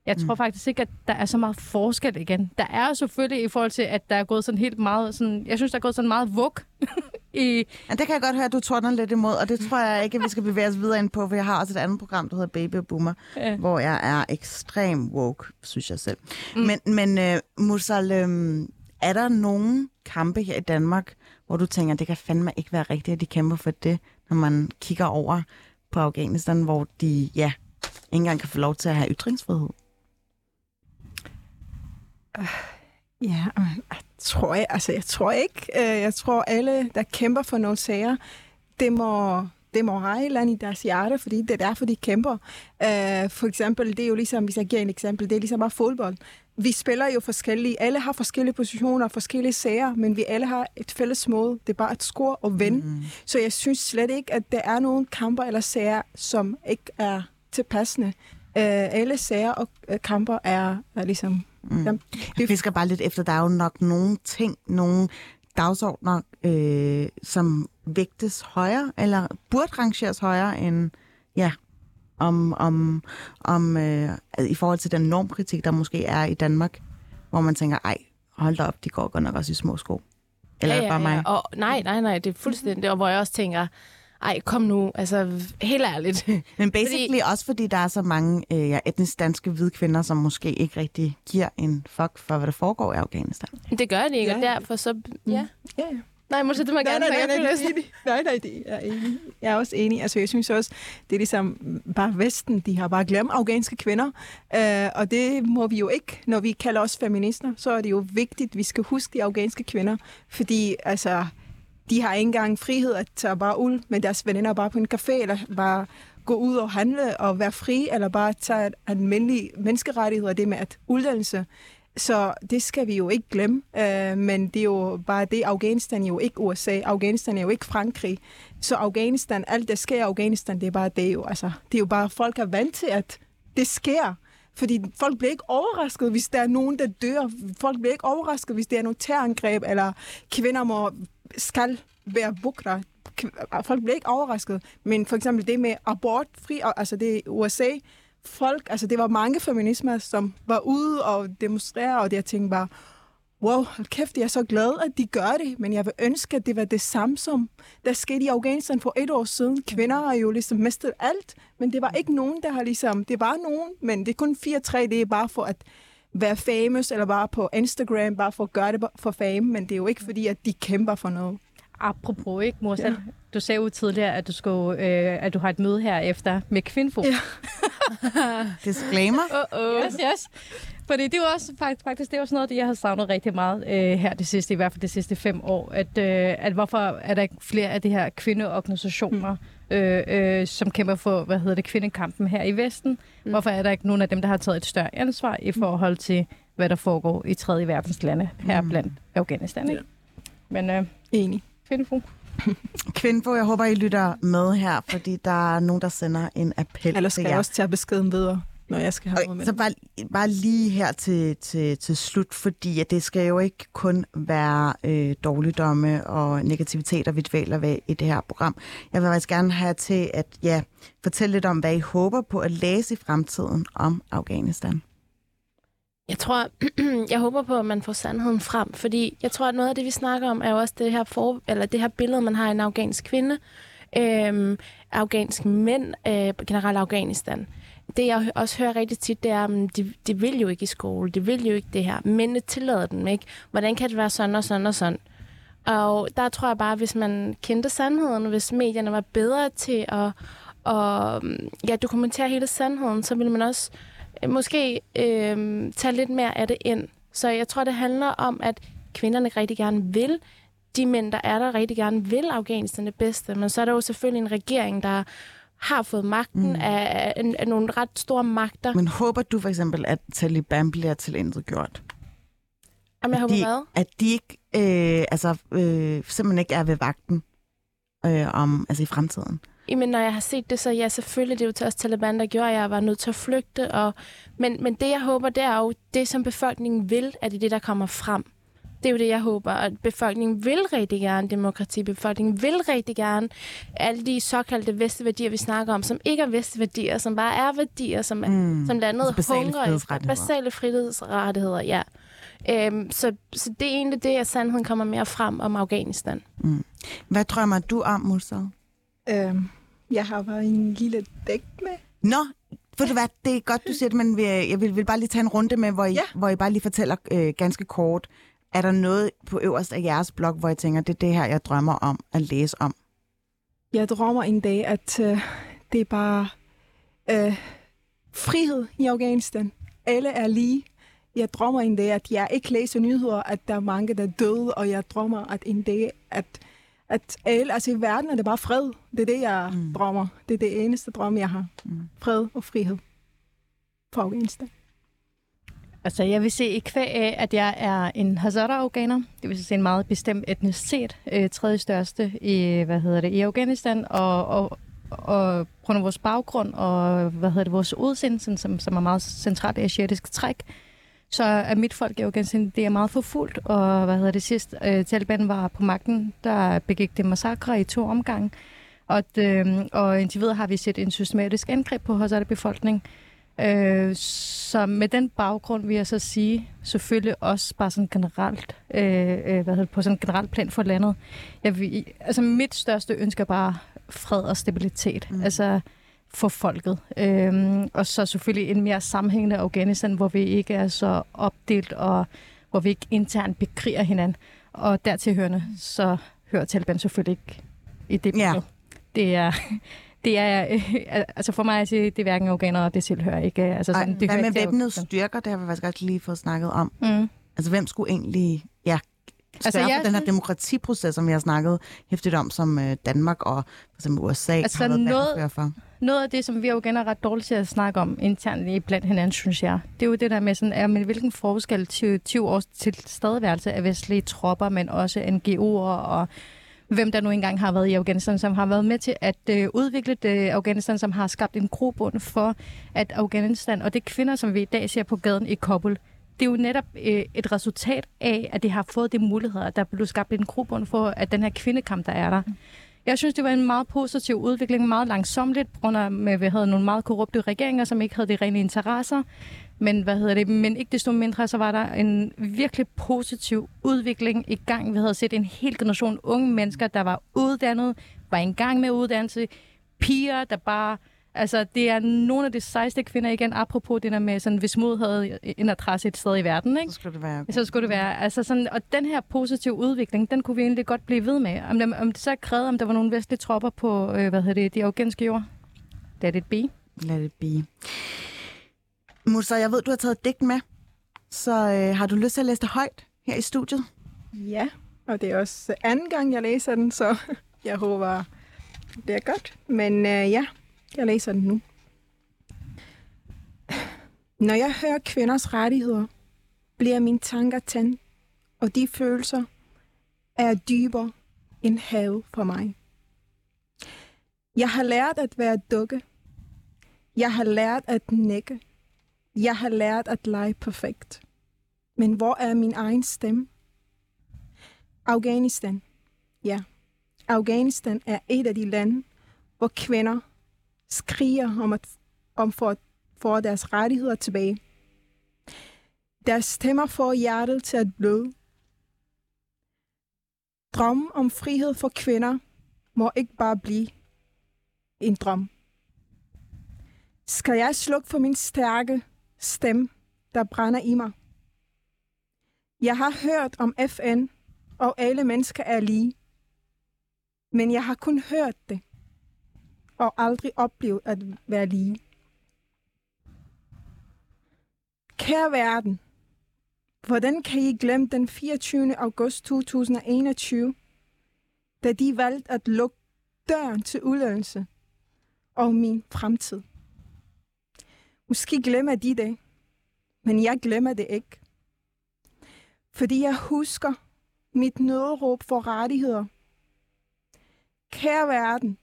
Jeg tror Mm. faktisk ikke, at der er så meget forskel igen. Der er jo selvfølgelig i forhold til, at der er gået sådan helt meget... Sådan, jeg synes, der er gået sådan meget vug i... Ja, det kan jeg godt høre, at du tordner lidt imod, og det tror jeg ikke, at vi skal bevæge os videre ind på, for jeg har også et andet program, der hedder Baby og Boomer, Ja. hvor jeg er ekstrem woke, synes jeg selv. Mm. Mm. Men, men uh, Musal, øhm, er der nogen kampe her i Danmark, hvor du tænker, det kan fandme ikke være rigtigt, at de kæmper for det, når man kigger over på Afghanistan, hvor de, ja, ikke engang kan få lov til at have ytringsfrihed? Ja, jeg tror jeg, altså jeg tror ikke. Øh, Jeg tror alle, der kæmper for nogle sager, det må, det må et andet i deres hjerte, fordi det er derfor, de kæmper. Øh, For eksempel, det er jo ligesom, hvis jeg giver en eksempel, det er ligesom bare fodbold. Vi spiller jo forskellige, alle har forskellige positioner, forskellige sager, men vi alle har et fælles mål. Det er bare at score og vinde. Mm. Så jeg synes slet ikke, at der er nogen kamper eller sager, som ikke er tilpassende. Øh, alle sager og øh, kamper er, er ligesom... Mm. Jamen, Jeg fisker bare lidt efter, der er jo nok nogle ting, nogle dagsordner, øh, som vægtes højere, eller burde rangeres højere end, ja, om, om, om øh, i forhold til den normkritik, der måske er i Danmark, hvor man tænker, ej, hold da op, de går godt nok også i små sko. Eller ja, ja, bare mig? Og, nej, nej, nej, det er fuldstændig. Og hvor jeg også tænker, ej, kom nu, altså helt ærligt. Men basically fordi... også fordi der er så mange øh, ja, etnisk danske hvide kvinder, som måske ikke rigtig giver en fuck for, hvad der foregår i Afghanistan. det gør det ikke, og Ja. derfor så... Ja. Ja, ja. Nej, måske det må jeg Nej, gerne. nej, nej, jeg nej, nej, nej, nej, det er enig. Jeg er også enig. Altså, jeg synes også, det er ligesom bare Vesten, de har bare glemt afghanske kvinder. Uh, og det må vi jo ikke, når vi kalder os feminister. Så er det jo vigtigt, at vi skal huske de afghanske kvinder. Fordi, altså, de har ikke engang frihed at tage bare ud med deres veninder bare på en café, eller bare gå ud og handle og være fri, eller bare tage almindelige menneskerettigheder, det med at uddannelse. Så det skal vi jo ikke glemme. øh, men det er jo bare det, Afghanistan er jo ikke USA. Afghanistan er jo ikke Frankrig. Så Afghanistan, alt der sker i Afghanistan, det er bare det jo. Altså, det er jo bare, folk er vant til, at det sker. Fordi folk bliver ikke overrasket, hvis der er nogen, der dør. Folk bliver ikke overrasket, hvis der er nogle terrorangreb, eller kvinder må, skal være bukra. Folk bliver ikke overrasket. Men for eksempel det med abortfri, altså det USA, folk, altså det var mange feminismer, som var ude og demonstrere, og det jeg tænkte bare, wow, hold kæft, jeg er så glad, at de gør det, men jeg vil ønske, at det var det samme som, der skete i Afghanistan for et år siden. Kvinder har jo ligesom mistet alt, men det var ikke nogen, der har ligesom, det var nogen, men det er kun 4-3, det er bare for at være famous, eller bare på Instagram, bare for at gøre det for fame, men det er jo ikke fordi, at de kæmper for noget. Apropos, ikke, mor? Ja. Du sagde jo tidligere, at du, skulle, øh, at du har et møde her efter med Kvinfo. Ja. Disclaimer. Uh-oh. Yes, yes. Fordi det er jo også faktisk, faktisk det er jo sådan noget, det jeg har savnet rigtig meget øh, her det sidste, i hvert fald de sidste fem år. At, øh, at hvorfor er der ikke flere af de her kvindeorganisationer, mm. øh, øh, som kæmper for, hvad hedder det, kvindekampen her i Vesten? Mm. Hvorfor er der ikke nogen af dem, der har taget et større ansvar i forhold til hvad der foregår i tredje verdens lande, her Mm. blandt Afghanistan. Ikke? Men øh, Enig. Kvinfo. Kvinfo, jeg håber, I lytter med her, fordi der er nogen, der sender en appel Ellers til skal jeg jer. også tage beskeden videre, når jeg skal have med. så bare, bare lige her til, til, til slut, fordi at det skal jo ikke kun være øh, dårligdomme og negativiteter, vi dvæler ved i det her program. Jeg vil faktisk gerne have til at ja, fortælle lidt om, hvad I håber på at læse i fremtiden om Afghanistan. Jeg tror, jeg håber på, at man får sandheden frem, fordi jeg tror, at noget af det, vi snakker om, er jo også det her, for, eller det her billede, man har af en afghansk kvinde, øhm, afghanske mænd, øh, generelt Afghanistan. Det, jeg også hører rigtig tit, det er, at de, de vil jo ikke i skole, de vil jo ikke det her. Mændene tillader dem ikke. Hvordan kan det være sådan og sådan og sådan? Og der tror jeg bare, hvis man kendte sandheden, hvis medierne var bedre til at, at mm, ja, dokumentere hele sandheden, så ville man også øh, måske øh, tage lidt mere af det ind. Så jeg tror, det handler om, at kvinderne rigtig gerne vil. De mænd, der er der, rigtig gerne vil Afghanistan det bedste. Men så er der jo selvfølgelig en regering, der har fået magten Mm. af, af, af nogle ret store magter. Men håber du for eksempel, at Taliban bliver til gjort? Om jeg håber de, hvad? At de ikke, øh, altså, øh, simpelthen ikke er ved vagten øh, om, altså i fremtiden. Jamen, når jeg har set det, så ja, selvfølgelig, det er jo til os Taliban, der gjorde, at jeg var nødt til at flygte. Og, men, men det, jeg håber, det er jo det, som befolkningen vil, at det er det, der kommer frem. Det er jo det, jeg håber, at befolkningen vil rigtig gerne demokrati. Befolkningen vil rigtig gerne alle de såkaldte vestværdier, vi snakker om, som ikke er vestværdier, som bare er værdier, som, mm. Mm. som landet Altså basale hungrer frihedsrettigheder. Basale frihedsrettigheder, ja. Øhm, så, så det er egentlig det, at sandheden kommer mere frem om Afghanistan. Hvad drømmer du om, Musa? Øhm, jeg har bare en lille dæk med. Nå, ved du hvad, det er godt, du siger det, men jeg vil, vil bare lige tage en runde med, hvor I, Ja. hvor I bare lige fortæller øh, ganske kort. Er der noget på øverst af jeres blog, hvor I tænker, det er det her, jeg drømmer om at læse om? Jeg drømmer en dag, at øh, det er bare øh, frihed i Afghanistan. Alle er lige. Jeg drømmer en dag, at jeg ikke læser nyheder, at der er mange, der er døde, og jeg drømmer, at en dag, at, at alle, altså i verden er det bare fred. Det er det, jeg Mm. mm. drømmer. Det er det eneste drøm, jeg har. Mm. Fred og frihed for Afghanistan. Altså, jeg vil se i kvæg af, at jeg er en Hazara-afghaner. Det vil sige en meget bestemt etnicitet. Øh, tredje største i, hvad hedder det, i Afghanistan. Og, og, og på grund af vores baggrund og hvad hedder det, vores udseende, som, som er meget centralt asiatisk træk, så er mit folk i Afghanistan, det er meget forfulgt. Og hvad hedder det sidst, øh, Taliban var på magten, der begik det massakre i to omgange. Og, det, og indtil videre har vi set en systematisk angreb på Hazara-befolkningen. Øh, så med den baggrund vil jeg så sige, selvfølgelig også bare sådan generelt, øh, øh, hvad hedder det, på sådan en generelt plan for landet. Jeg vil, altså mit største ønske er bare fred og stabilitet. Mm. Altså for folket. Øhm, og så selvfølgelig en mere sammenhængende Afghanistan, hvor vi ikke er så opdelt, og hvor vi ikke internt bekriger hinanden. Og dertil hørende, så hører Taliban selvfølgelig ikke i det. Ja. Det er, det er, øh, altså for mig det er hverken afghanere, og det tilhører ikke. øh, Altså Ej, sådan, det hvad med væbnede styrker? Det har vi faktisk også lige fået snakket om. Mm. Altså, hvem skulle egentlig ja, Altså, jeg for den her demokratiproces, som vi har snakket hæftigt om, som øh, Danmark og for eksempel USA Altså, har været noget- for? Noget af det, som vi afghanere er ret dårlige til at snakke om internt i blandt hinanden, synes jeg, det er jo det der med, sådan, er, men hvilken forskel til 20 års tilstedeværelse af vestlige tropper, men også NGO'er og hvem der nu engang har været i Afghanistan, som har været med til at øh, udvikle det Afghanistan, som har skabt en grobund for, at Afghanistan, og det kvinder, som vi i dag ser på gaden i Kabul, det er jo netop øh, et resultat af, at det har fået de muligheder. Der blev skabt en grobund for, at den her kvindekamp, der er der. Jeg synes, det var en meget positiv udvikling, meget langsomligt, på grund af, med, vi havde nogle meget korrupte regeringer, som ikke havde de rene interesser. Men, hvad hedder det? Men ikke desto mindre, så var der en virkelig positiv udvikling i gang. Vi havde set en hel generation unge mennesker, der var uddannet, var i gang med uddannelse, piger, der bare... Altså, det er nogle af de sejste kvinder, igen, apropos det der med, sådan, hvis mod havde en adresse et sted i verden, ikke? Så skulle det være... Så skulle det være. Altså sådan, og den her positive udvikling, den kunne vi egentlig godt blive ved med. Om, det- om det så krævede, om der var nogle vestlige tropper på, øh, hvad hedder det, de afghanske jord. Er det be. Lad det be. Musa, jeg ved, du har taget digt med, så øh, har du lyst til at læse det højt her i studiet? Ja, og det er også anden gang, jeg læser den, så jeg håber, det er godt. Men øh, ja, jeg læser den nu. Når jeg hører kvinders rettigheder, bliver mine tanker tændt, og de følelser er dybere end havet for mig. Jeg har lært at være dukke. Jeg har lært at nække. Jeg har lært at lege perfekt. Men hvor er min egen stemme? Afghanistan. Ja, Afghanistan er et af de lande, hvor kvinder skriger om at om for, for deres rettigheder tilbage. Deres stemmer får hjertet til at bløde. Drømmen om frihed for kvinder må ikke bare blive en drøm. Skal jeg slukke for min stærke stemme, der brænder i mig? Jeg har hørt om FN, og alle mennesker er lige. Men jeg har kun hørt det, og aldrig oplevet at være lige. Kære verden, hvordan kan I glemme den 24. august 2021, da de valgte at lukke døren til uddannelse og min fremtid? Måske glemmer de det, men jeg glemmer det ikke. Fordi jeg husker mit nødråb for rettigheder. Kære verden,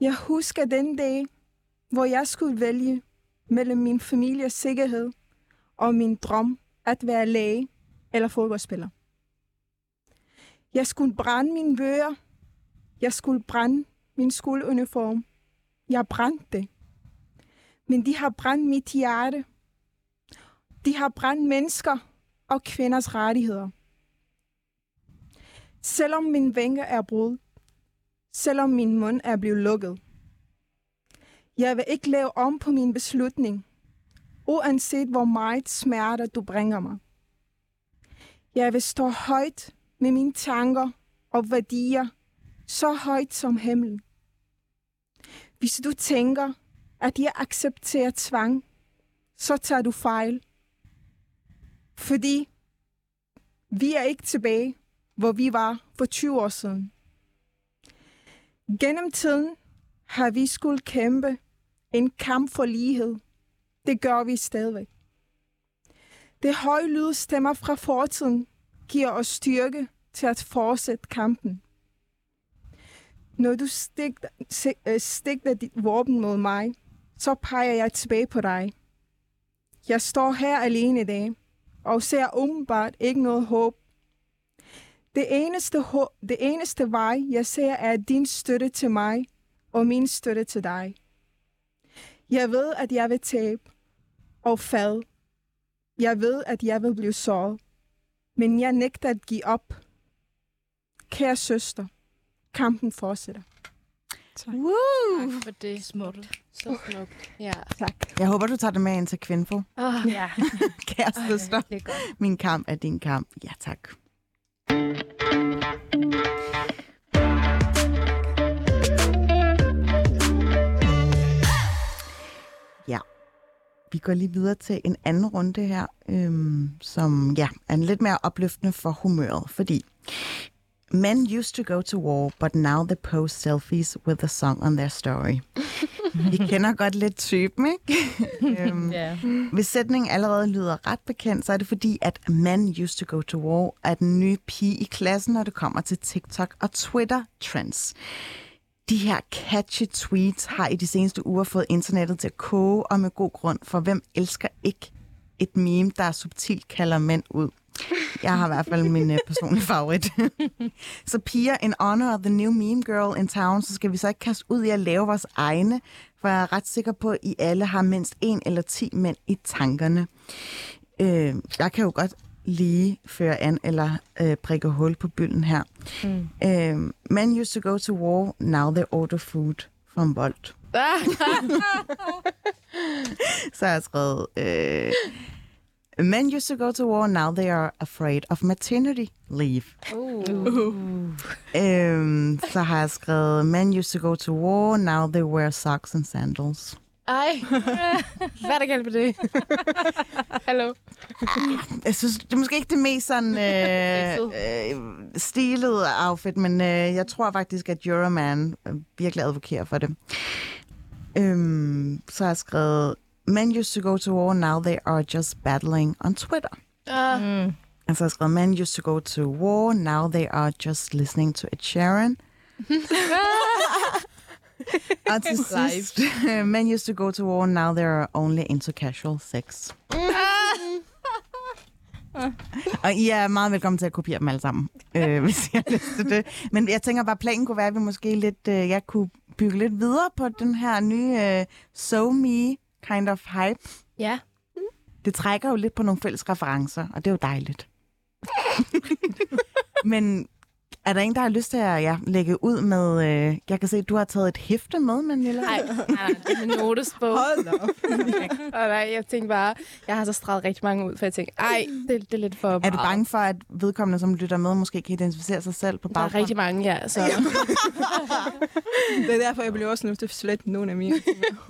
jeg husker den dag, hvor jeg skulle vælge mellem min families sikkerhed og min drøm at være læge eller fodboldspiller. Jeg skulle brænde mine bøger. Jeg skulle brænde min skoleuniform. Jeg brændte det. Men de har brændt mit hjerte. De har brændt mennesker og kvinders rettigheder. Selvom min vinger er brudt, selvom min mund er blevet lukket, jeg vil ikke lave om på min beslutning, uanset hvor meget smerte du bringer mig. Jeg vil stå højt med mine tanker og værdier, så højt som himlen. Hvis du tænker, at jeg accepterer tvang, så tager du fejl. Fordi vi er ikke tilbage, hvor vi var for 20 år siden. Gennem tiden har vi skulle kæmpe en kamp for lighed. Det gør vi stadigvæk. Det høje stemmer fra fortiden giver os styrke til at fortsætte kampen. Når du stigter, øh, stigter dit våben mod mig, så peger jeg tilbage på dig. Jeg står her alene i dag, og ser umiddelbart ikke noget håb. Det eneste, det eneste vej, jeg ser, er din støtte til mig og min støtte til dig. Jeg ved, at jeg vil tabe og falde. Jeg ved, at jeg vil blive såret. Men jeg nægter at give op. Kære søster, kampen fortsætter. Tak. Woo! Tak for det. Smukt. Så smukt. Ja. Tak. Jeg håber, du tager det med ind til Kvinfo. Oh, Ja, Kære søster, det er godt. min kamp er din kamp. Ja, tak. Ja, vi går lige videre til en anden runde her, øhm, som ja, er en lidt mere opløftende for humøret, fordi Men used to go to war, but now they post selfies with a song on their story. Vi kender godt lidt typen, ikke? øhm, Ja. hvis sætningen allerede lyder ret bekendt, så er det fordi, at Man Used to Go to War er den nye pige i klassen, når det kommer til TikTok og Twitter-trends. De her catchy tweets har i de seneste uger fået internettet til at koge, og med god grund, for hvem elsker ikke et meme, der subtilt kalder mænd ud? Jeg har i hvert fald min uh, personlige favorit. så piger, in honor of the new meme girl in town, så skal vi så ikke kaste ud i at lave vores egne, for jeg er ret sikker på, at I alle har mindst en eller ti mænd i tankerne. Øh, jeg kan jo godt lige føre an eller øh, prikke hul på bylden her. Mm. Øh, men used to go to war, now they order food from Bolt. Så har jeg skrevet, øh, Men used to go to war, now they are afraid of maternity leave. Uh. Øhm, så har jeg skrevet, Men used to go to war, now they wear socks and sandals. Ej. Hvad er der galt med det? Hallo. Jeg synes, det er måske ikke det mest sådan øh, øh, stilede outfit, men øh, jeg tror faktisk, at Euroman øh, virkelig advokerer for det. Øhm, så har jeg skrevet, Men used to go to war, now they are just battling on Twitter. Uh, Mm. Altså, jeg har skrevet, men used to go to war, now they are just listening to Ed Sheeran. Og til sidst, men used to go to war, now they're only into casual sex. Og I er meget velkommen til at kopiere dem alle sammen, øh, hvis I har lyst til det. Men jeg tænker bare, planen kunne være, at vi måske lidt, øh, jeg kunne bygge lidt videre på den her nye øh, So Me kind of hype. ja. Det trækker jo lidt på nogle fælles referencer, og det er jo dejligt. Men er der ingen, der har lyst til at ja, lægge ud med... Øh, jeg kan se, at du har taget et hæfte med, Manila. Nej, nej, nej, det er min notesbog. Hold op. Og nej, jeg tænkte bare, jeg har så streget rigtig mange ud, for jeg tænkte, ej, det, det er lidt for Er du meget. bange for, at vedkommende, som lytter med, måske kan identificere sig selv på Der baggrund? er rigtig mange, ja. Så. Det er derfor, jeg bliver også nødt til at slette nogle af mine.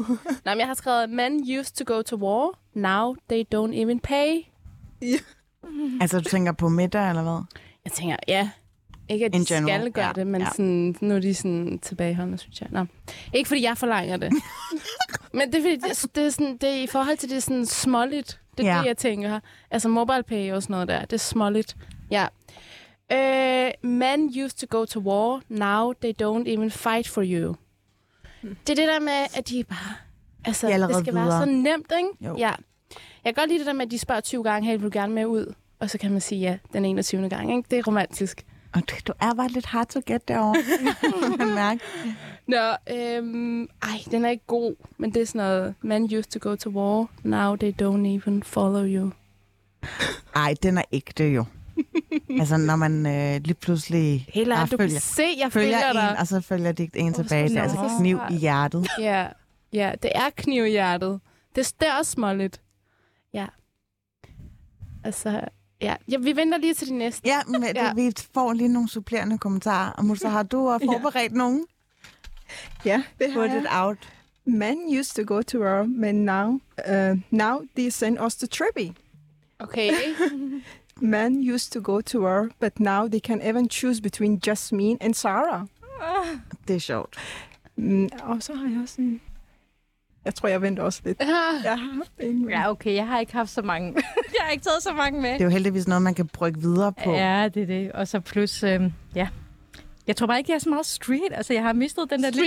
Nå, men jeg har skrevet, men used to go to war, now they don't even pay. Altså, du tænker på middag, eller hvad? Jeg tænker, ja, ikke at de In general, skal gøre ja, det, men ja. sådan, nu er de sådan tilbageholdende, synes jeg. Nå. Ikke fordi jeg forlanger det. men det er fordi, det, det, er sådan, det er i forhold til det sådan småligt. Det er Ja. det, jeg tænker. Altså mobile pay og sådan noget der. Det er småligt. Ja. Uh, men used to go to war, now they don't even fight for you. Det er det der med, at de bare... Altså, De er det skal videre. være så nemt, ikke? Jo. Ja. Jeg kan godt lide det der med, at de spørger 20 gange, hey, vil du gerne med ud? Og så kan man sige ja den 21. gang, ikke? Det er romantisk. Og du, du er bare lidt hard to get derovre. kan mærke. Nå, øhm, ej, den er ikke god, men det er sådan noget, man used to go to war, now they don't even follow you. Ej, den er ægte jo. altså, når man øh, lige pludselig Helt bare du kan følger, se, jeg følger følger en, dig. og så følger de en Åh, tilbage. Det er altså kniv i hjertet. Ja, ja, det er kniv i hjertet. Det, det er også småligt. Ja. Altså, ja. ja. vi venter lige til de næste. Ja, men Ja. ja. vi får lige nogle supplerende kommentarer. Og Musa, har du forberedt nogen? Ja, det har Put jeg. it out. Men used to go to war, but now, uh, now they send us to Trippy. Okay. Men used to go to war, but now they can even choose between Jasmine and Sarah. Det er sjovt. Mm, og så har jeg også en... Jeg tror, jeg venter også lidt. Jeg har haft en. Ja, okay, jeg har ikke haft så mange. jeg har ikke taget så mange med. Det er jo heldigvis noget, man kan brygge videre på. Ja, det er det. Og så plus, øhm, ja. Jeg tror bare ikke, jeg er så meget street. Altså, jeg har mistet den der lidt...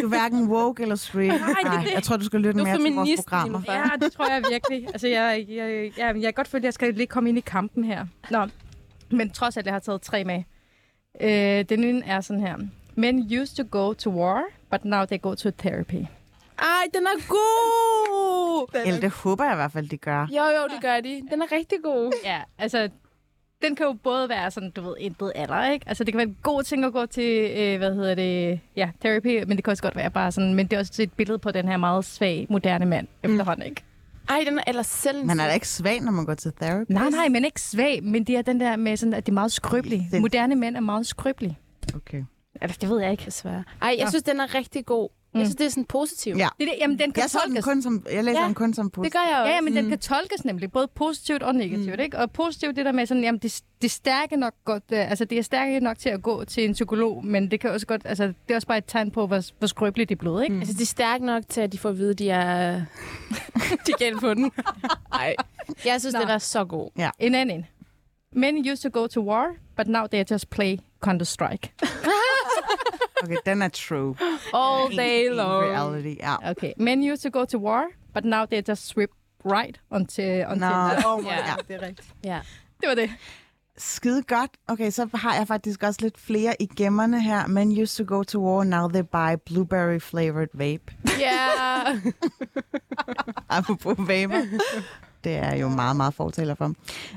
Du er hverken woke eller street. det er det. jeg tror, du skal lytte Du er mere til vores programmer. Ja, det tror jeg virkelig. Altså, jeg, jeg, jeg, jeg kan godt føle, at jeg skal lige komme ind i kampen her. Nå, men trods alt, jeg har taget tre med. Øh, den ene er sådan her. Men used to go to war, but now they go to therapy. Ej, den er god! Eller det håber jeg i hvert fald, de gør. Jo, jo, det gør de. Den er rigtig god. Ja, altså, den kan jo både være sådan, du ved, intet alder, ikke? Altså, det kan være en god ting at gå til, øh, hvad hedder det, ja, therapy, men det kan også godt være bare sådan, men det er også et billede på den her meget svag, moderne mand efterhånden, ikke? Ej, den er ellers selv. Man er da ikke svag, når man går til therapy. Nej, nej, men ikke svag, men det er den der med sådan, at det er meget skrøbelige. Det- Moderne mænd er meget skrøbelige. Okay. Altså, det ved jeg ikke. Desværre. Ej, jeg Nå. synes, den er rigtig god. Jeg Mm. synes, det er sådan positivt. Ja. Det er det, jamen, den kan Jeg, så den tolkes. kun som, jeg læser Ja, den kun som Det positiv. gør jeg også. Ja, ja, men den kan tolkes nemlig, både positivt og negativt, mm. ikke? Og positivt det der med sådan, jamen det, det er stærke nok godt, øh, altså det er stærke nok til at gå til en psykolog, men det kan også godt, altså det er også bare et tegn på, hvor, hvor skrøbeligt det er blevet, ikke? Mm. Altså, de er stærke nok til, at de får at vide, at de er... de galt på den. Ej. Jeg synes, Nå. den er så god. En anden. Men used to go to war, but now they just play Counter-Strike. Okay, den er true. All day In long. reality, ja. Okay. Men used to go to war, but now they just sweep right until... until Nå. Oh my Ja. God, det er rigtigt. Ja. Det var det. Skide godt. Okay, så har jeg faktisk også lidt flere i gemmerne her. Men used to go to war, now they buy blueberry flavored vape. Ja. Apropos vaper. Det er jo meget, meget fortaler for.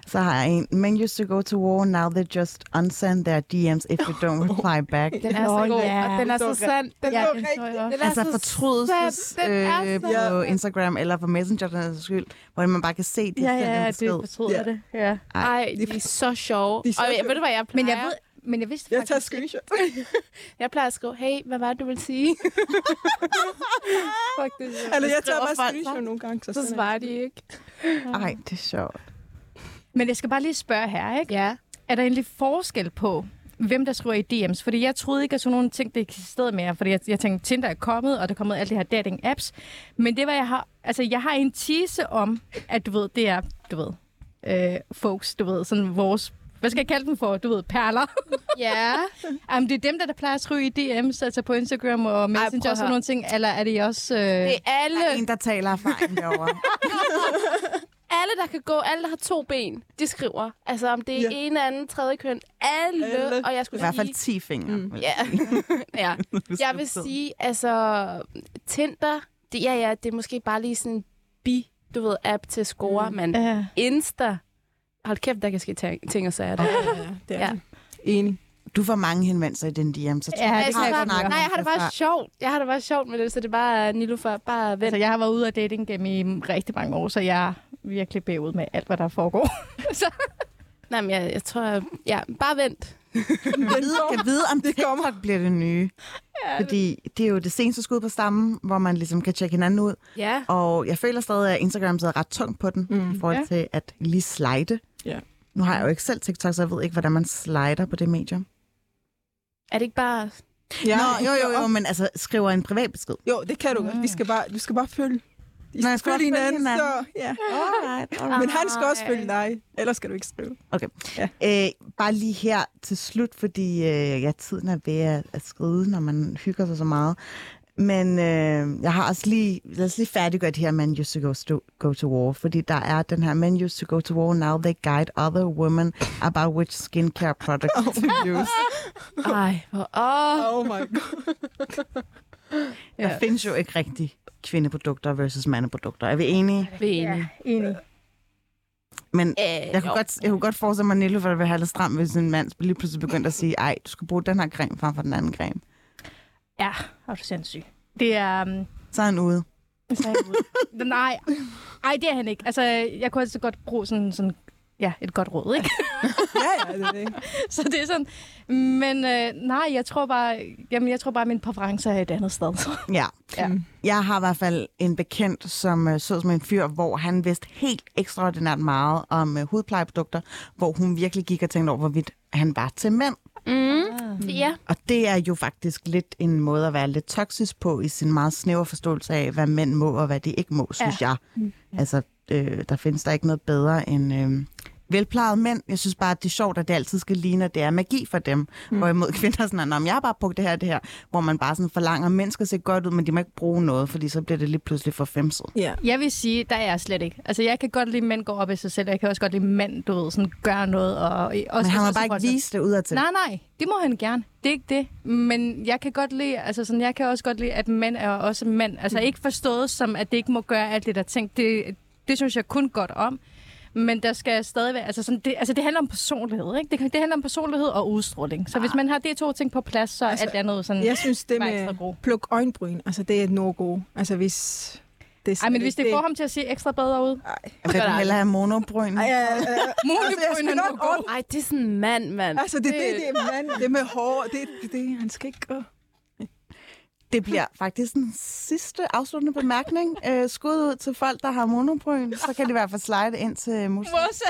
Så har jeg en. Men used to go to war, now they just unsend their DMs if you don't reply back. Den er så god, ja. og den er så Det sand. Den Ja, er, den den er Altså så fortrydelses sand. Den er øh, på Instagram eller på Messenger, den er skyld, hvor man bare kan se, de Ja, ja, det fortryder Ja. det. Ja. Ej, de er så sjove. De er så og ved du, hvad jeg plejer? Men jeg ved, men jeg vidste Jeg tager faktisk ikke- screenshot. Jeg plejer at skrive, hey, hvad var det, du ville sige? Fuck, det er sjovt. Eller jeg tager bare screenshot nogle gange. Så jeg svarer de ikke. Ej, det er sjovt. Men jeg skal bare lige spørge her, ikke? Ja. Er der egentlig forskel på, hvem der skriver i DM's? Fordi jeg troede ikke, at sådan nogle ting, det eksisterede mere. Fordi jeg, jeg tænkte, Tinder er kommet, og der er kommet alle de her dating-apps. Men det var, jeg har... Altså, jeg har en tease om, at du ved, det er, du ved, øh, folks, du ved, sådan vores hvad skal jeg kalde dem for? Du ved, perler. Ja. Jamen, det er dem, der, der plejer at skrive i DM's, altså på Instagram og Messenger at og sådan nogle ting. Eller er det også... Øh... Det er alle, Der er en, der taler erfaring derovre. alle, der kan gå, alle, der har to ben, de skriver. Altså, om det er Ja. en, anden, tredje køn. Alle. Alle. Og jeg I skulle hvert fald sige... 10 fingre. Mm. Ja. ja. hvis Jeg vil sige, altså, Tinder, det, ja, ja, det er måske bare lige sådan en bi, du ved, app til score, Mm. men Ja. Insta, hold kæft, der kan ske ting, ting og sager der. Ja, det er Ja. ja. Enig. Du får mange henvendelser i den DM, så Ja, det Jeg kan jeg godt nej, jeg har det bare sjovt. Jeg har det bare sjovt med det, så det er bare Nilo for bare vent. Altså, jeg har været ude af dating game i rigtig mange år, så jeg er virkelig bagud med alt, hvad der foregår. så, Nej, men jeg, jeg tror, ja, bare vent. Jeg vide, kan vide, om Det kommer. TikTok bliver det nye. Fordi det er jo det seneste skud på stammen, hvor man ligesom kan tjekke hinanden ud. Ja. Og jeg føler stadig, at Instagram sidder ret tungt på den, Mm. i forhold Ja. til at lige slide. Ja. Nu har jeg jo ikke selv TikTok, så jeg ved ikke, hvordan man slider på det medium. Er det ikke bare... Ja, Nå, jo, jo, jo, men altså skriver en privat besked. Jo, det kan du godt. Vi skal bare, du skal bare følge. I skal skal følge hinanden, hinanden. så ja. Alright, alright. Men han skal også Ej. følge dig. Ellers skal du ikke skrive. Øh, bare lige her til slut, fordi øh, ja, tiden er ved at, at skride, når man hygger sig så meget. Men øh, jeg har også lige, lad os lige færdiggøre det her Men Used to go, to go to War, fordi der er den her Men Used to go to War, now they guide other women about which skincare products oh. to use. Ej, hvor... Åh, Oh my god. Der findes jo ikke rigtig kvindeprodukter versus mandeprodukter. Er vi enige? vi er enige. enig. Men Øh, jeg kunne, jo. godt, jeg kunne godt forestille mig, at Nilo ville have lidt stram, hvis en mand lige pludselig begyndte at sige, ej, du skal bruge den her creme frem for den anden creme. Ja, er du sindssyg. Det er... Um, Så er han ude. så er jeg ude. Nej, ej, det er han ikke. Altså, jeg kunne altså godt bruge sådan, sådan ja, et godt råd, ikke? Ja, ja, det er det. så det er sådan... Men øh, nej, jeg tror bare... Jamen, jeg tror bare, at min præference er et andet sted. Ja. Ja. Jeg har i hvert fald en bekendt, som øh, så som en fyr, hvor han vidste helt ekstraordinært meget om øh, hudplejeprodukter, hvor hun virkelig gik og tænkte over, hvorvidt han var til mænd. Mm. Ja. Og det er jo faktisk lidt en måde at være lidt toksisk på i sin meget snævre forståelse af, hvad mænd må og hvad de ikke må, synes ja. jeg. Altså, øh, der findes der ikke noget bedre end øh, velplejede mænd. Jeg synes bare, at det er sjovt, at det altid skal ligne, at det er magi for dem. Mm. Hvorimod kvinder er sådan, at jeg har bare brugt det her det her, hvor man bare sådan forlanger, at mænd skal se godt ud, men de må ikke bruge noget, fordi så bliver det lige pludselig for femset. Ja. Jeg vil sige, der er jeg slet ikke. Altså, jeg kan godt lide, at mænd går op i sig selv. Jeg kan også godt lide, at mænd, du ved, sådan, gør noget. Og, og også, Men han må også bare ikke til- vise det udadtil. Nej, nej, det må han gerne. Det er ikke det. Men jeg kan godt lide, altså sådan, jeg kan også godt lide, at mænd er også mænd. Altså ikke forstået som, at det ikke må gøre alt det, der er tænkt. Det, det synes jeg kun godt om. Men der skal stadig være, altså, sådan, det, altså det handler om personlighed, ikke? Det, det handler om personlighed og udstråling. Så hvis man har de to ting på plads, så er Altså, alt andet sådan... Jeg synes, det med pluk øjenbryn, altså det er et no-go. Altså hvis... Det, Ej, men hvis det får ham til at se ekstra bedre ud. Jeg vil hellere have monobryn. Ej, ja, ja, ja. Muligt Altså, en nok. Ej, det er sådan en mand, mand. Altså, det er det, det er mand. Det med hår, det, det, det, han skal ikke gå. Det bliver faktisk den sidste afsluttende bemærkning. Øh, skud ud til folk, der har monobryn. Så kan de i hvert fald slide ind til mus.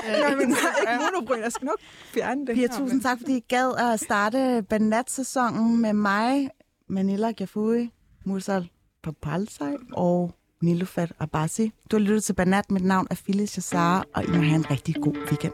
Nej, men nej, ikke monobryn. Jeg skal nok fjerne det. Pia, tusind tak, fordi I gad at starte Banat-sæsonen med mig, Manila Gafui, Mursal Papalsaj og Nilufat Abassi. Du har lyttet til Banat. Mit navn er Phyllis Jassar, og I må have en rigtig god weekend.